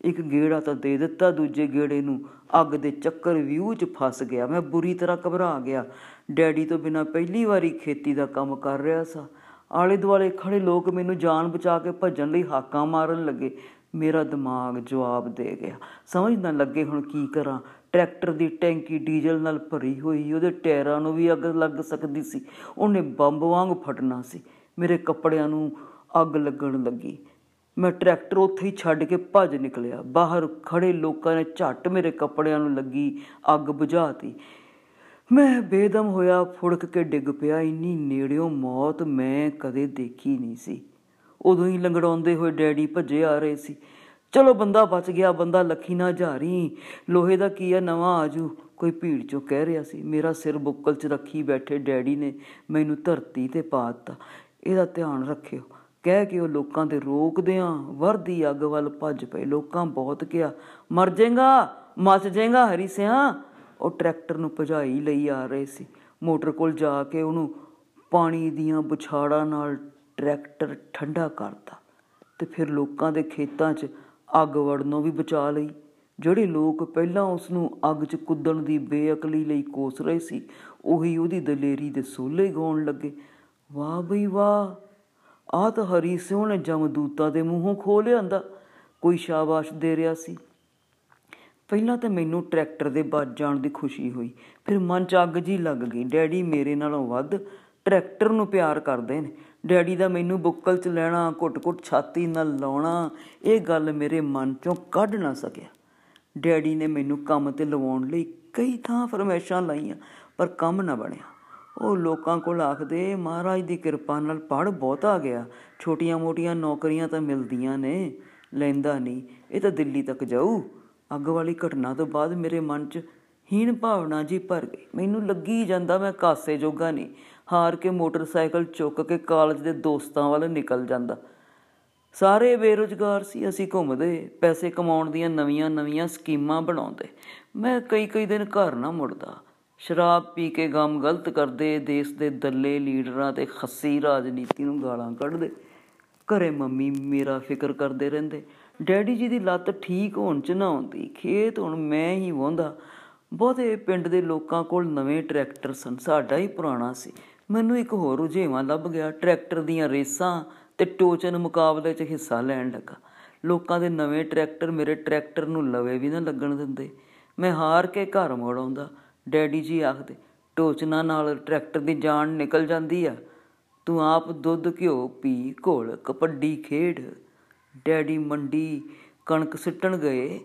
ਇੱਕ ਗੇੜਾ ਤਾਂ ਦੇ ਦਿੱਤਾ ਦੂਜੇ ਗੇੜੇ ਨੂੰ। ਅੱਗ ਦੇ ਚੱਕਰ ਵਿਊ 'ਚ ਫਸ ਗਿਆ। ਮੈਂ ਬੁਰੀ ਤਰ੍ਹਾਂ ਘਬਰਾ ਗਿਆ। ਡੈਡੀ ਤੋਂ ਬਿਨਾ ਪਹਿਲੀ ਵਾਰੀ ਖੇਤੀ ਦਾ ਕੰਮ ਕਰ ਰਿਹਾ ਸਾਂ। ਆਲੇ ਦੁਆਲੇ ਖੜੇ ਲੋਕ ਮੈਨੂੰ ਜਾਨ ਬਚਾ ਕੇ ਭੱਜਣ ਲਈ ਹਾਕਾਂ ਮਾਰਨ ਲੱਗੇ। ਮੇਰਾ ਦਿਮਾਗ ਜਵਾਬ ਦੇ ਗਿਆ। ਸਮਝ ਨਾ ਲੱਗੇ ਹੁਣ ਕੀ ਕਰਾਂ। ਟਰੈਕਟਰ ਦੀ ਟੈਂਕੀ ਡੀਜ਼ਲ ਨਾਲ ਭਰੀ ਹੋਈ ਉਹਦੇ ਟਾਇਰਾਂ ਨੂੰ ਵੀ ਅੱਗ ਲੱਗ ਸਕਦੀ ਸੀ। ਉਹਨੇ ਬੰਬ ਵਾਂਗ ਫਟਣਾ ਸੀ। ਮੇਰੇ ਕੱਪੜਿਆਂ ਨੂੰ ਅੱਗ ਲੱਗਣ ਲੱਗੀ। ਮੈਂ ਟਰੈਕਟਰ ਉੱਥੇ ਹੀ ਛੱਡ ਕੇ ਭੱਜ ਨਿਕਲਿਆ। ਬਾਹਰ ਖੜੇ ਲੋਕਾਂ ਨੇ ਝੱਟ ਮੇਰੇ ਕੱਪੜਿਆਂ ਨੂੰ ਲੱਗੀ ਅੱਗ ਬੁਝਾਤੀ। ਮੈਂ ਬੇਦਮ ਹੋਇਆ, ਫੁੜਕ ਕੇ ਡਿੱਗ ਪਿਆ। ਇੰਨੀ ਨੇੜਿਓਂ ਮੌਤ ਮੈਂ ਕਦੇ ਦੇਖੀ ਨਹੀਂ ਸੀ। ਉਦੋਂ ਹੀ ਲੰਗੜਾਉਂਦੇ ਹੋਏ ਡੈਡੀ ਭੱਜੇ ਆ ਰਹੇ ਸੀ। ਚਲੋ ਬੰਦਾ ਬਚ ਗਿਆ, ਬੰਦਾ ਲੱਖੀ ਨਾ ਝਾਰੀ। ਲੋਹੇ ਦਾ ਕੀ ਆ, ਨਵਾਂ ਆਜੂ ਕੋਈ ਭੀੜ ਚੋਂ ਕਹਿ ਰਿਹਾ ਸੀ। ਮੇਰਾ ਸਿਰ ਬੁੱਕਲ 'ਚ ਰੱਖੀ ਬੈਠੇ ਡੈਡੀ ਨੇ ਮੈਨੂੰ ਧਰਤੀ ਤੇ ਪਾ ਦਿੱਤਾ। ਇਹਦਾ ਧਿਆਨ ਰੱਖਿਓ। ਕਹਿ ਕੇ ਉਹ ਲੋਕਾਂ ਦੇ ਰੋਕਦਿਆਂ ਵਰਦੀ ਅੱਗ ਵੱਲ ਭੱਜ ਪਏ। ਲੋਕਾਂ ਬਹੁਤ ਕਿਹਾ, ਮਰ ਜਾਏਗਾ ਮੱਚ ਜਾਏਗਾ ਹਰੀ ਸਿਆ। ਉਹ ਟਰੈਕਟਰ ਨੂੰ ਭਜਾਈ ਲਈ ਆ ਰਹੇ ਸੀ। ਮੋਟਰ ਕੋਲ ਜਾ ਕੇ ਉਹਨੂੰ ਪਾਣੀ ਦੀਆਂ ਬੁਛਾੜਾਂ ਨਾਲ ਟਰੈਕਟਰ ਠੰਡਾ ਕਰਤਾ ਤੇ ਫਿਰ ਲੋਕਾਂ ਦੇ ਖੇਤਾਂ 'ਚ ਅੱਗ ਵੜਨੋਂ ਵੀ ਬਚਾ ਲਈ। ਜਿਹੜੇ ਲੋਕ ਪਹਿਲਾਂ ਉਸ ਨੂੰ ਅੱਗ 'ਚ ਕੁੱਦਣ ਦੀ ਬੇਅਕਲੀ ਲਈ ਕੋਸ ਰਹੇ ਸੀ, ਉਹੀ ਉਹਦੀ ਦਲੇਰੀ ਦੇ ਸੋਲੇ ਗਾਉਣ ਲੱਗੇ। ਵਾਹ ਬਈ ਵਾਹ ਆ ਤਾਂ ਹਰੀ ਸਿਉ ਨੇ ਜਮਦੂਤਾ ਦੇ ਮੂੰਹੋਂ ਖੋ ਲਿਆਂਦਾ। ਕੋਈ ਸ਼ਾਬਾਸ਼ ਦੇ ਰਿਹਾ ਸੀ। ਪਹਿਲਾਂ ਤਾਂ ਮੈਨੂੰ ਟਰੈਕਟਰ ਦੇ ਵੱਜ ਜਾਣ ਦੀ ਖੁਸ਼ੀ ਹੋਈ। ਫਿਰ ਮਨ 'ਚ ਅੱਗ ਜੀ ਲੱਗ ਗਈ। ਡੈਡੀ ਮੇਰੇ ਨਾਲੋਂ ਵੱਧ ਟਰੈਕਟਰ ਨੂੰ ਪਿਆਰ ਕਰਦੇ ਨੇ। ਡੈਡੀ ਦਾ ਮੈਨੂੰ ਬੁੱਕਲ 'ਚ ਲੈਣਾ, ਘੁੱਟ-ਘੁੱਟ ਛਾਤੀ ਨਾਲ ਲਾਉਣਾ, ਇਹ ਗੱਲ ਮੇਰੇ ਮਨ 'ਚੋਂ ਕੱਢ ਨਾ ਸਕਿਆ। ਡੈਡੀ ਨੇ ਮੈਨੂੰ ਕੰਮ ਤੇ ਲਵਾਉਣ ਲਈ ਕਈ ਥਾਂ ਫਰਮੈਸ਼ਾਂ ਲਾਈਆਂ, ਪਰ ਕੰਮ ਨਾ ਬਣਿਆ। ਉਹ ਲੋਕਾਂ ਕੋਲ ਆਖਦੇ, ਮਹਾਰਾਜ ਦੀ ਕਿਰਪਾ ਨਾਲ ਪੜ ਬਹੁਤ ਆ ਗਿਆ। ਛੋਟੀਆਂ-ਮੋਟੀਆਂ ਨੌਕਰੀਆਂ ਤਾਂ ਮਿਲਦੀਆਂ ਨੇ। ਲੈਂਦਾ ਨਹੀਂ, ਇਹ ਤਾਂ ਦਿੱਲੀ ਤੱਕ ਜਾਊ। ਅੱਗ ਵਾਲੀ ਘਟਨਾ ਤੋਂ ਬਾਅਦ ਮੇਰੇ ਮਨ 'ਚ ਹੀਣ ਭਾਵਨਾ ਜੀ ਭਰ ਗਈ। ਮੈਨੂੰ ਲੱਗੀ ਜਾਂਦਾ ਮੈਂ ਕਾਸੇ ਜੋਗਾ ਨਹੀਂ। ਹਾਰ ਕੇ ਮੋਟਰਸਾਈਕਲ ਚੁੱਕ ਕੇ ਕਾਲਜ ਦੇ ਦੋਸਤਾਂ ਵੱਲ ਨਿਕਲ ਜਾਂਦਾ। ਸਾਰੇ ਬੇਰੁਜ਼ਗਾਰ ਸੀ, ਅਸੀਂ ਘੁੰਮਦੇ, ਪੈਸੇ ਕਮਾਉਣ ਦੀਆਂ ਨਵੀਆਂ-ਨਵੀਆਂ ਸਕੀਮਾਂ ਬਣਾਉਂਦੇ। ਮੈਂ ਕਈ-ਕਈ ਦਿਨ ਘਰ ਨਾ ਮੁੜਦਾ। ਸ਼ਰਾਬ ਪੀ ਕੇ ਗਮ ਗਲਤ ਕਰਦੇ, ਦੇਸ਼ ਦੇ ਦੱਲੇ ਲੀਡਰਾਂ ਤੇ ਖੱਸੀ ਰਾਜਨੀਤੀ ਨੂੰ ਗਾਲਾਂ ਕੱਢਦੇ। ਘਰੇ ਮੰਮੀ ਮੇਰਾ ਫਿਕਰ ਕਰਦੇ ਰਹਿੰਦੇ। ਡੈਡੀ ਜੀ ਦੀ ਲੱਤ ਠੀਕ ਹੋਣ ਚ ਨਾ ਆਉਂਦੀ, ਖੇਤ ਹੁਣ ਮੈਂ ਹੀ ਵਾਹੁੰਦਾ। ਬਹੁਤੇ ਪਿੰਡ ਦੇ ਲੋਕਾਂ ਕੋਲ ਨਵੇਂ ਟਰੈਕਟਰ ਸਨ, ਸਾਡਾ ਹੀ ਪੁਰਾਣਾ ਸੀ। ਮੈਨੂੰ ਇੱਕ ਹੋਰ ਰੁਝੇਵਾਂ ਲੱਭ ਗਿਆ। ਟਰੈਕਟਰ ਦੀਆਂ ਰੇਸਾਂ ਤੇ ਟੋਚਨ ਮੁਕਾਬਲੇ 'ਚ ਹਿੱਸਾ ਲੈਣ ਲੱਗਾ। ਲੋਕਾਂ ਦੇ ਨਵੇਂ ਟਰੈਕਟਰ ਮੇਰੇ ਟਰੈਕਟਰ ਨੂੰ ਲਵੇ ਵੀ ਨਾ ਲੱਗਣ ਦਿੰਦੇ। ਮੈਂ ਹਾਰ ਕੇ ਘਰ ਮੋੜ ਆਉਂਦਾ। ਡੈਡੀ ਜੀ ਆਖਦੇ, ਟੋਚਨਾ ਨਾਲ ਟਰੈਕਟਰ ਦੀ ਜਾਨ ਨਿਕਲ ਜਾਂਦੀ ਆ। ਤੂੰ ਆਪ ਦੁੱਧ, ਘਿਓ, ਪੀ, ਘੋਲ ਕਪੱਡੀ ਖੇਡ। ਡੈਡੀ ਮੰਡੀ ਕਣਕ ਸਿੱਟਣ ਗਏ।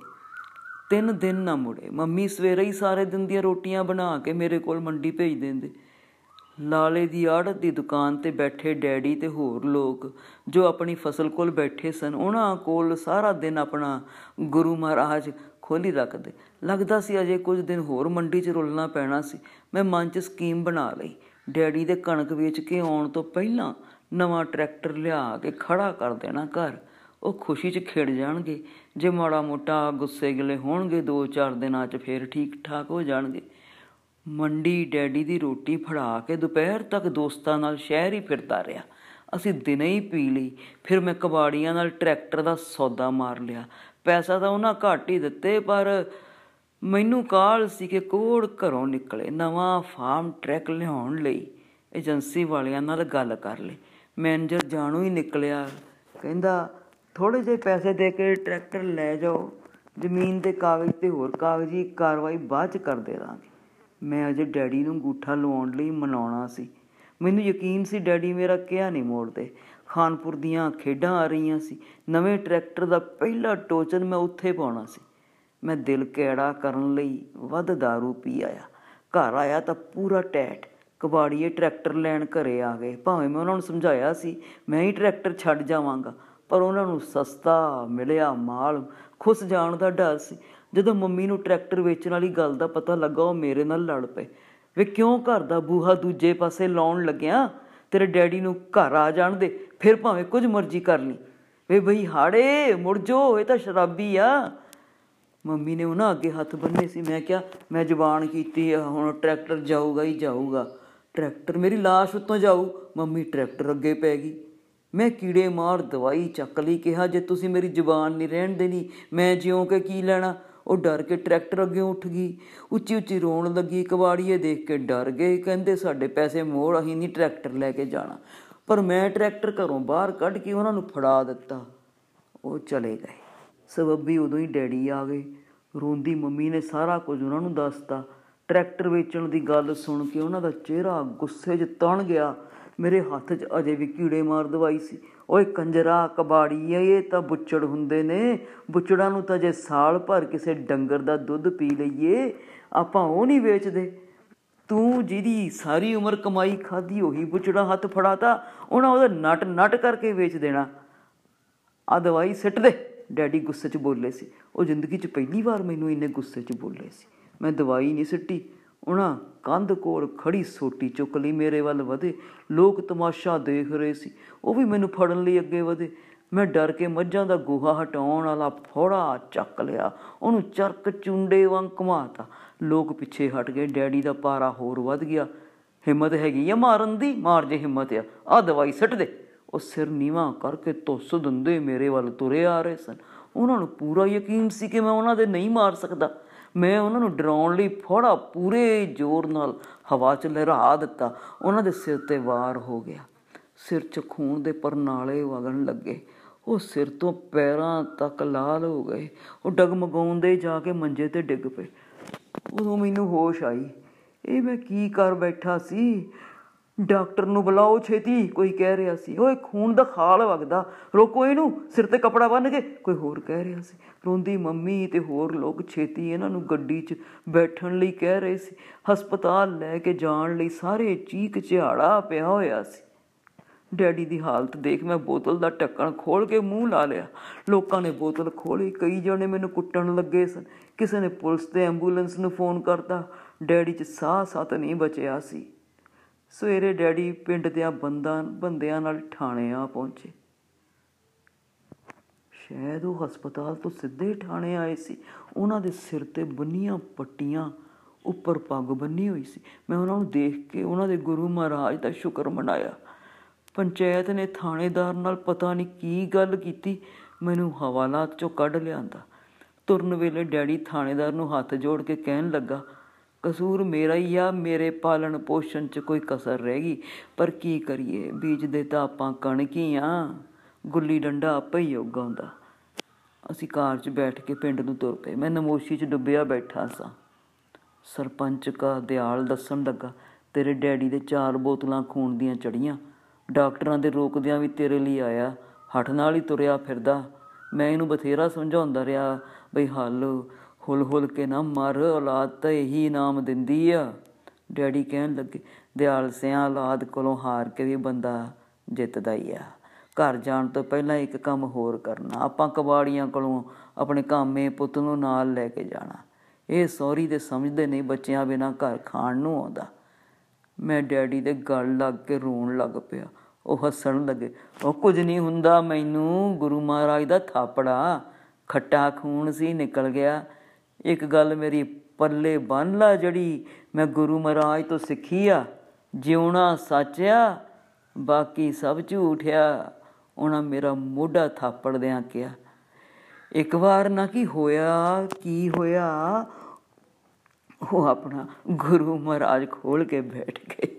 ਤਿੰਨ ਦਿਨ ਨਾ ਮੁੜੇ। ਮੰਮੀ ਸਵੇਰੇ ਹੀ ਸਾਰੇ ਦਿਨ ਦੀਆਂ ਰੋਟੀਆਂ ਬਣਾ ਕੇ ਮੇਰੇ ਕੋਲ ਮੰਡੀ ਭੇਜ ਦਿੰਦੇ। ਲਾਲੇ ਦੀ ਆੜਤ ਦੀ ਦੁਕਾਨ ਤੇ ਬੈਠੇ ਡੈਡੀ ਤੇ ਹੋਰ ਲੋਕ ਜੋ ਆਪਣੀ ਫਸਲ ਕੋਲ ਬੈਠੇ ਸਨ, ਉਹਨਾਂ ਕੋਲ ਸਾਰਾ ਦਿਨ ਆਪਣਾ ਗੁਰੂ ਮਹਾਰਾਜ ਖੋਲੀ ਰੱਖਦੇ। ਲੱਗਦਾ ਸੀ ਅਜੇ ਕੁਝ ਦਿਨ ਹੋਰ ਮੰਡੀ 'ਚ ਰੁਲਣਾ ਪੈਣਾ ਸੀ। ਮੈਂ ਮਨ 'ਚ ਸਕੀਮ ਬਣਾ ਲਈ। ਡੈਡੀ ਦੇ ਕਣਕ ਵੇਚ ਕੇ ਆਉਣ ਤੋਂ ਪਹਿਲਾਂ ਨਵਾਂ ਟਰੈਕਟਰ ਲਿਆ ਕੇ ਖੜਾ ਕਰ ਦੇਣਾ ਘਰ। ਉਹ ਖੁਸ਼ੀ 'ਚ ਖਿੜ ਜਾਣਗੇ। ਜੇ ਮਾੜਾ ਮੋਟਾ ਗੁੱਸੇ ਗਿਲੇ ਹੋਣਗੇ 2-4 ਦਿਨਾਂ 'ਚ ਫੇਰ ਠੀਕ ਠਾਕ ਹੋ ਜਾਣਗੇ। ਮੰਡੀ ਡੈਡੀ ਦੀ ਰੋਟੀ ਫੜਾ ਕੇ ਦੁਪਹਿਰ ਤੱਕ ਦੋਸਤਾਂ ਨਾਲ ਸ਼ਹਿਰ ਹੀ ਫਿਰਦਾ ਰਿਹਾ। ਅਸੀਂ ਦਿਨੇ ਹੀ ਪੀ ਲਈ। ਫਿਰ ਮੈਂ ਕਬਾੜੀਆਂ ਨਾਲ ਟਰੈਕਟਰ ਦਾ ਸੌਦਾ ਮਾਰ ਲਿਆ। ਪੈਸਾ ਤਾਂ ਉਹਨਾਂ ਘੱਟ ਹੀ ਦਿੱਤੇ, ਪਰ ਮੈਨੂੰ ਕਾਲ ਸੀ ਕਿ ਕੋੜ ਘਰੋਂ ਨਿਕਲੇ, ਨਵਾਂ ਫਾਰਮ ਟਰੈਕ ਲਿਆਉਣ ਲਈ, ਏਜੰਸੀ ਵਾਲਿਆਂ ਨਾਲ ਗੱਲ ਕਰ ਲਈ। ਮੈਨੇਜਰ ਜਾਣੂ ਹੀ ਨਿਕਲਿਆ, ਕਹਿੰਦਾ ਥੋੜੇ ਜਿਹੇ ਪੈਸੇ ਦੇ ਕੇ ਟਰੈਕਟਰ ਲੈ ਜਾਓ, ਜ਼ਮੀਨ ਦੇ ਕਾਗਜ਼ ਤੇ ਹੋਰ ਕਾਗਜ਼ੀ ਕਾਰਵਾਈ ਬਾਅਦ ਚ ਕਰ ਦੇ ਦਾਂਗੇ ਮੈਂ ਅਜੇ ਡੈਡੀ ਨੂੰ ਗੂਠਾ ਲਵਾਉਣ ਲਈ ਮਨਾਉਣਾ ਸੀ। ਮੈਨੂੰ ਯਕੀਨ ਸੀ ਡੈਡੀ ਮੇਰਾ ਕਿਹਾ ਨਹੀਂ ਮੋੜਦੇ। ਖਾਨਪੁਰ ਦੀਆਂ ਖੇਡਾਂ ਆ ਰਹੀਆਂ ਸੀ। ਨਵੇਂ ਟਰੈਕਟਰ ਦਾ ਪਹਿਲਾ ਟੋਚਨ ਮੈਂ ਉੱਥੇ ਪਾਉਣਾ ਸੀ। ਮੈਂ ਦਿਲ ਕਿਹੜਾ ਕਰਨ ਲਈ ਵੱਧ दारू ਪੀ ਆਇਆ। ਘਰ ਆਇਆ ਤਾਂ ਪੂਰਾ ਟੈਟ। ਕਬਾੜੀਏ ਟਰੈਕਟਰ ਲੈਣ ਘਰੇ ਆ ਗਏ। ਭਾਵੇਂ ਮੈਂ ਉਹਨਾਂ ਨੂੰ ਸਮਝਾਇਆ ਸੀ, ਮੈਂ ਹੀ ਟਰੈਕਟਰ ਛੱਡ ਜਾਵਾਂਗਾ। ਪਰ ਉਹਨਾਂ ਨੂੰ ਸਸਤਾ ਮਿਲਿਆ ਮਾਲ। ਖੁੱਸ ਜਾਣ ਦਾ ਡਰ ਸੀ। ਜਦੋਂ ਮੰਮੀ ਨੂੰ ਟਰੈਕਟਰ ਵੇਚਣ ਵਾਲੀ ਗੱਲ ਦਾ ਪਤਾ ਲੱਗਾ, ਉਹ ਮੇਰੇ ਨਾਲ ਲੜ ਪਏ। ਵੇ ਕਿਉਂ ਘਰ ਦਾ ਬੂਹਾ ਦੂਜੇ ਪਾਸੇ ਲਾਉਣ ਲੱਗਿਆ? ਤੇਰੇ ਡੈਡੀ ਨੂੰ ਘਰ ਆ ਜਾਣ ਦੇ, ਫਿਰ ਭਾਵੇਂ ਕੁਝ ਮਰਜ਼ੀ ਕਰ ਲਈ। ਵੇ ਬਈ ਹਾੜੇ, ਮੁੜ ਜੋ, ਇਹ ਤਾਂ ਸ਼ਰਾਬੀ ਆ। ਮੰਮੀ ਨੇ ਉਹਨਾਂ ਅੱਗੇ ਹੱਥ ਬੰਨੇ ਸੀ, ਮੈਂ ਕਿਹਾ, ਮੈਂ ਜ਼ਬਾਨ ਕੀਤੀ ਆ ਹੁਣ ਟਰੈਕਟਰ ਜਾਊਗਾ ਹੀ ਜਾਊਗਾ। ਟਰੈਕਟਰ ਮੇਰੀ লাশ ਉੱਤੋਂ ਜਾਊ। ਮੰਮੀ ਟਰੈਕਟਰ ਅੱਗੇ ਪੈ ਗਈ। ਮੈਂ ਕੀੜੇ ਮਾਰ ਦਵਾਈ ਚੱਕ ਲਈ, ਕਿਹਾ, ਜੇ ਤੁਸੀਂ ਮੇਰੀ ਜ਼ੁਬਾਨ ਨਹੀਂ ਰਹਿਣ ਦੇਣੀ, ਮੈਂ ਜਿਉਂ ਕਿ ਕੀ ਲੈਣਾ? ਉਹ ਡਰ ਕੇ ਟਰੈਕਟਰ ਅੱਗੇ ਉੱਠ ਗਈ। ਉੱਚੀ ਉੱਚੀ ਰੋਣ ਲੱਗੀ। ਕਵਾੜੀਏ ਦੇਖ ਕੇ ਡਰ ਗਏ। ਕਹਿੰਦੇ, ਸਾਡੇ ਪੈਸੇ ਮੋੜ, ਅਸੀਂ ਨਹੀਂ ਟਰੈਕਟਰ ਲੈ ਕੇ ਜਾਣਾ। ਪਰ ਮੈਂ ਟਰੈਕਟਰ ਘਰੋਂ ਬਾਹਰ ਕੱਢ ਕੇ ਉਹਨਾਂ ਨੂੰ ਫੜਾ ਦਿੱਤਾ। ਉਹ ਚਲੇ ਗਏ। ਸਬੱਬੀ ਉਦੋਂ ਹੀ ਡੈਡੀ ਆ ਗਏ। ਰੋਂਦੀ ਮੰਮੀ ਨੇ ਸਾਰਾ ਕੁਝ ਉਹਨਾਂ ਨੂੰ ਦੱਸਤਾ। ਟਰੈਕਟਰ ਵੇਚਣ ਦੀ ਗੱਲ ਸੁਣ ਕੇ ਉਹਨਾਂ ਦਾ ਚਿਹਰਾ ਗੁੱਸੇ 'ਚ ਤਣ ਗਿਆ। ਮੇਰੇ ਹੱਥ 'ਚ ਅਜੇ ਵੀ ਕੀੜੇ ਮਾਰ ਦਵਾਈ ਸੀ। ਓਏ ਕੰਜਰਾ, ਕਬਾੜੀ ਇਹ ਤਾਂ ਬੁੱਚੜ ਹੁੰਦੇ ਨੇ। ਬੁੱਚੜਾਂ ਨੂੰ ਤਾਂ ਜੇ ਸਾਲ ਭਰ ਕਿਸੇ ਡੰਗਰ ਦਾ ਦੁੱਧ ਪੀ ਲਈਏ, ਆਪਾਂ ਉਹ ਨਹੀਂ ਵੇਚਦੇ। ਤੂੰ ਜਿਹਦੀ ਸਾਰੀ ਉਮਰ ਕਮਾਈ ਖਾਦੀ ਉਹੀ ਬੁੱਚੜਾ ਹੱਥ ਫੜਾਤਾ, ਉਹਨਾਂ ਉਹਦਾ ਨਟ ਨਟ ਕਰਕੇ ਵੇਚ ਦੇਣਾ। ਆ ਦਵਾਈ ਸਿੱਟ ਦੇ। ਡੈਡੀ ਗੁੱਸੇ 'ਚ ਬੋਲੇ ਸੀ। ਉਹ ਜ਼ਿੰਦਗੀ 'ਚ ਪਹਿਲੀ ਵਾਰ ਮੈਨੂੰ ਇੰਨੇ ਗੁੱਸੇ 'ਚ ਬੋਲੇ ਸੀ। ਮੈਂ ਦਵਾਈ ਨਹੀਂ ਸਿੱਟੀ। ਉਹਨਾਂ ਕੰਧ ਕੋਲ ਖੜੀ ਸੋਟੀ ਚੁੱਕ ਲਈ ਮੇਰੇ ਵੱਲ ਵਧੇ। ਲੋਕ ਤਮਾਸ਼ਾ ਦੇਖ ਰਹੇ ਸੀ। ਉਹ ਵੀ ਮੈਨੂੰ ਫੜਨ ਲਈ ਅੱਗੇ ਵਧੇ। ਮੈਂ ਡਰ ਕੇ ਮੱਝਾਂ ਦਾ ਗੋਹਾ ਹਟਾਉਣ ਵਾਲਾ ਫੋੜਾ ਚੱਕ ਲਿਆ। ਉਹਨੂੰ ਚਰਕ ਚੁੰਡੇ ਵਾਂਗ ਘੁਮਾਤਾ। ਲੋਕ ਪਿੱਛੇ ਹਟ ਗਏ। ਡੈਡੀ ਦਾ ਪਾਰਾ ਹੋਰ ਵੱਧ ਗਿਆ। ਹਿੰਮਤ ਹੈਗੀ ਆ ਮਾਰਨ ਦੀ? ਮਾਰ ਜੇ ਹਿੰਮਤ ਆ। ਆ ਦਵਾਈ ਸੱਟ ਦੇ। ਉਹ ਸਿਰ ਨੀਵਾ ਕਰਕੇ ਤੁੱਸ ਦੰਦੇ ਮੇਰੇ ਵੱਲ ਤੁਰੇ ਆ ਰਹੇ ਸਨ। ਉਹਨਾਂ ਨੂੰ ਪੂਰਾ ਯਕੀਨ ਸੀ ਕਿ ਮੈਂ ਉਹਨਾਂ ਦੇ ਨਹੀਂ ਮਾਰ ਸਕਦਾ। ਮੈਂ ਉਹਨਾਂ ਨੂੰ ਡਰਾਉਣ ਲਈ ਫੋੜਾ ਪੂਰੇ ਜ਼ੋਰ ਨਾਲ ਹਵਾ 'ਚ ਲਹਿਰਾ ਦਿੱਤਾ। ਉਹਨਾਂ ਦੇ ਸਿਰ ਤੇ ਵਾਰ ਹੋ ਗਿਆ। ਸਿਰ 'ਚ ਖੂਨ ਦੇ ਪਰਨਾਲੇ ਵਗਣ ਲੱਗੇ। ਉਹ ਸਿਰ ਤੋਂ ਪੈਰਾਂ ਤੱਕ ਲਾਲ ਹੋ ਗਏ। ਉਹ ਡਗਮਗਾਉਂਦੇ ਜਾ ਕੇ ਮੰਜੇ ਤੇ ਡਿੱਗ ਪਏ। ਉਦੋਂ ਮੈਨੂੰ ਹੋਸ਼ ਆਈ। ਇਹ ਮੈਂ ਕੀ ਕਰ ਬੈਠਾ ਸੀ? ਡਾਕਟਰ ਨੂੰ ਬੁਲਾਓ ਛੇਤੀ, ਕੋਈ ਕਹਿ ਰਿਹਾ ਸੀ। ਓਏ, ਖੂਨ ਦਾ ਖਾਲ ਵਗਦਾ। ਰੋਕੋ ਇਹਨੂੰ, ਸਿਰ ਤੇ ਕਪੜਾ ਬੰਨ ਕੇ। ਕੋਈ ਹੋਰ ਕਹਿ ਰਿਹਾ ਸੀ। ਰੋਂਦੀ ਮੰਮੀ ਤੇ ਹੋਰ ਲੋਕ ਛੇਤੀ ਇਹਨਾਂ ਨੂੰ ਗੱਡੀ 'ਚ ਬੈਠਣ ਲਈ ਕਹਿ ਰਹੇ ਸੀ। ਹਸਪਤਾਲ ਲੈ ਕੇ ਜਾਣ ਲਈ ਸਾਰੇ ਚੀਕ ਝਾੜਾ ਪਿਆ ਹੋਇਆ ਸੀ। ਡੈਡੀ ਦੀ ਹਾਲਤ ਦੇਖ ਮੈਂ ਬੋਤਲ ਦਾ ਢੱਕਣ ਖੋਲ ਕੇ ਮੂੰਹ ਲਾ ਲਿਆ। ਲੋਕਾਂ ਨੇ ਬੋਤਲ ਖੋਲੀ ਕਈ ਜਣੇ ਮੈਨੂੰ ਕੁੱਟਣ ਲੱਗੇ ਸਨ। ਕਿਸੇ ਨੇ ਪੁਲਿਸ ਤੇ ਐਂਬੂਲੈਂਸ ਨੂੰ ਫੋਨ ਕਰਤਾ। ਡੈਡੀ 'ਚ ਸਾਹ ਸਤ ਨਹੀਂ ਬਚਿਆ ਸੀ। ਸਵੇਰੇ ਡੈਡੀ ਪਿੰਡ ਦਿਆਂ ਬੰਦਾਂ, ਬੰਦਿਆਂ ਨਾਲ ਥਾਣੇ ਆ ਪਹੁੰਚੇ। ਸ਼ਾਇਦ ਉਹ ਹਸਪਤਾਲ ਤੋਂ ਸਿੱਧੇ ਥਾਣੇ ਆਏ ਸੀ। ਉਹਨਾਂ ਦੇ ਸਿਰ ਤੇ ਬੰਨੀਆਂ ਪੱਟੀਆਂ ਉੱਪਰ ਪੱਗ ਬੰਨੀ ਹੋਈ ਸੀ। ਮੈਂ ਉਹਨਾਂ ਨੂੰ ਦੇਖ ਕੇ ਉਹਨਾਂ ਦੇ ਗੁਰੂ ਮਹਾਰਾਜ ਦਾ ਸ਼ੁਕਰ ਮਨਾਇਆ। ਪੰਚਾਇਤ ਨੇ ਥਾਣੇਦਾਰ ਨਾਲ ਪਤਾ ਨਹੀਂ ਕੀ ਗੱਲ ਕੀਤੀ। ਮੈਨੂੰ ਹਵਾਲਾਤ ਚੋਂ ਕੱਢ ਲਿਆਂਦਾ। ਤੁਰਨ ਵੇਲੇ ਡੈਡੀ ਥਾਣੇਦਾਰ ਨੂੰ ਹੱਥ ਜੋੜ ਕੇ ਕਹਿਣ ਲੱਗਾ ਕਸੂਰ ਮੇਰਾ ਹੀ ਆ, ਮੇਰੇ ਪਾਲਣ ਪੋਸ਼ਣ 'ਚ ਕੋਈ ਕਸਰ ਰਹਿ ਗਈ। ਪਰ ਕੀ ਕਰੀਏ? ਬੀਜਦੇ ਤਾਂ ਆਪਾਂ ਕਣਕ ਹੀ ਆ। ਗੁੱਲੀ ਡੰਡਾ ਆਪੇ ਹੀ ਉਗਾਉਂਦਾ ਅਸੀਂ ਕਾਰ 'ਚ ਬੈਠ ਕੇ ਪਿੰਡ ਨੂੰ ਤੁਰ ਪਏ। ਮੈਂ ਨਮੋਸ਼ੀ 'ਚ ਡੁੱਬਿਆ ਬੈਠਾ ਸਾਂ। ਸਰਪੰਚ ਕਾ ਦਿਆਲ ਦੱਸਣ ਲੱਗਾ, ਤੇਰੇ ਡੈਡੀ ਦੇ ਚਾਰ ਬੋਤਲਾਂ ਖੂਨ ਦੀਆਂ ਚੜੀਆਂ। ਡਾਕਟਰਾਂ ਦੇ ਰੋਕਦਿਆਂ ਵੀ ਤੇਰੇ ਲਈ ਆਇਆ। ਹੱਠ ਨਾਲ ਹੀ ਤੁਰਿਆ ਫਿਰਦਾ। ਮੈਂ ਇਹਨੂੰ ਬਥੇਰਾ ਸਮਝਾਉਂਦਾ ਰਿਹਾ, ਬਈ ਹੱਲ ਹੁਲ ਹੁਲ ਕੇ ਨਾ ਮਰ, ਔਲਾਦ ਤਾਂ ਇਹੀ ਇਨਾਮ ਦਿੰਦੀ ਆ। ਡੈਡੀ ਕਹਿਣ ਲੱਗੇ, ਦਿਆਲ ਸਿਆਂ, ਔਲਾਦ ਕੋਲੋਂ ਹਾਰ ਕੇ ਵੀ ਬੰਦਾ ਜਿੱਤਦਾ ਹੀ ਆ। ਘਰ ਜਾਣ ਤੋਂ ਪਹਿਲਾਂ ਇੱਕ ਕੰਮ ਹੋਰ ਕਰਨਾ। ਆਪਾਂ ਕਬਾੜੀਆਂ ਕੋਲੋਂ ਆਪਣੇ ਕਾਮੇ ਪੁੱਤ ਨੂੰ ਨਾਲ ਲੈ ਕੇ ਜਾਣਾ। ਇਹ ਸੌਰੀ ਦੇ ਸਮਝਦੇ ਨਹੀਂ ਬੱਚਿਆਂ ਬਿਨਾ ਘਰ ਖਾਣ ਨੂੰ ਆਉਂਦਾ। ਮੈਂ ਡੈਡੀ ਦੇ ਗਲ ਲੱਗ ਕੇ ਰੋਣ ਲੱਗ ਪਿਆ। ਉਹ ਹੱਸਣ ਲੱਗੇ, ਉਹ ਕੁਝ ਨਹੀਂ ਹੁੰਦਾ ਮੈਨੂੰ, ਗੁਰੂ ਮਹਾਰਾਜ ਦਾ ਥਾਪੜਾ। ਖੱਟਾ ਖੂਨ ਸੀ, ਨਿਕਲ ਗਿਆ। ਇੱਕ ਗੱਲ ਮੇਰੀ ਪੱਲੇ ਬੰਨ ਲਾ ਜਿਹੜੀ ਮੈਂ ਗੁਰੂ ਮਹਾਰਾਜ ਤੋਂ ਸਿੱਖੀ ਆ। ਜਿਉਣਾ ਸੱਚ ਆ, ਬਾਕੀ ਸਭ ਝੂਠ ਆ, ਉਹਨਾਂ ਮੇਰਾ ਮੋਢਾ ਥਾਪੜ ਦਿਆਂ ਕਿਹਾ। ਇੱਕ ਵਾਰ ਨਾ ਕੀ ਹੋਇਆ ਕੀ ਹੋਇਆ, ਉਹ ਆਪਣਾ ਗੁਰੂ ਮਹਾਰਾਜ ਖੋਲ ਕੇ ਬੈਠ ਗਏ।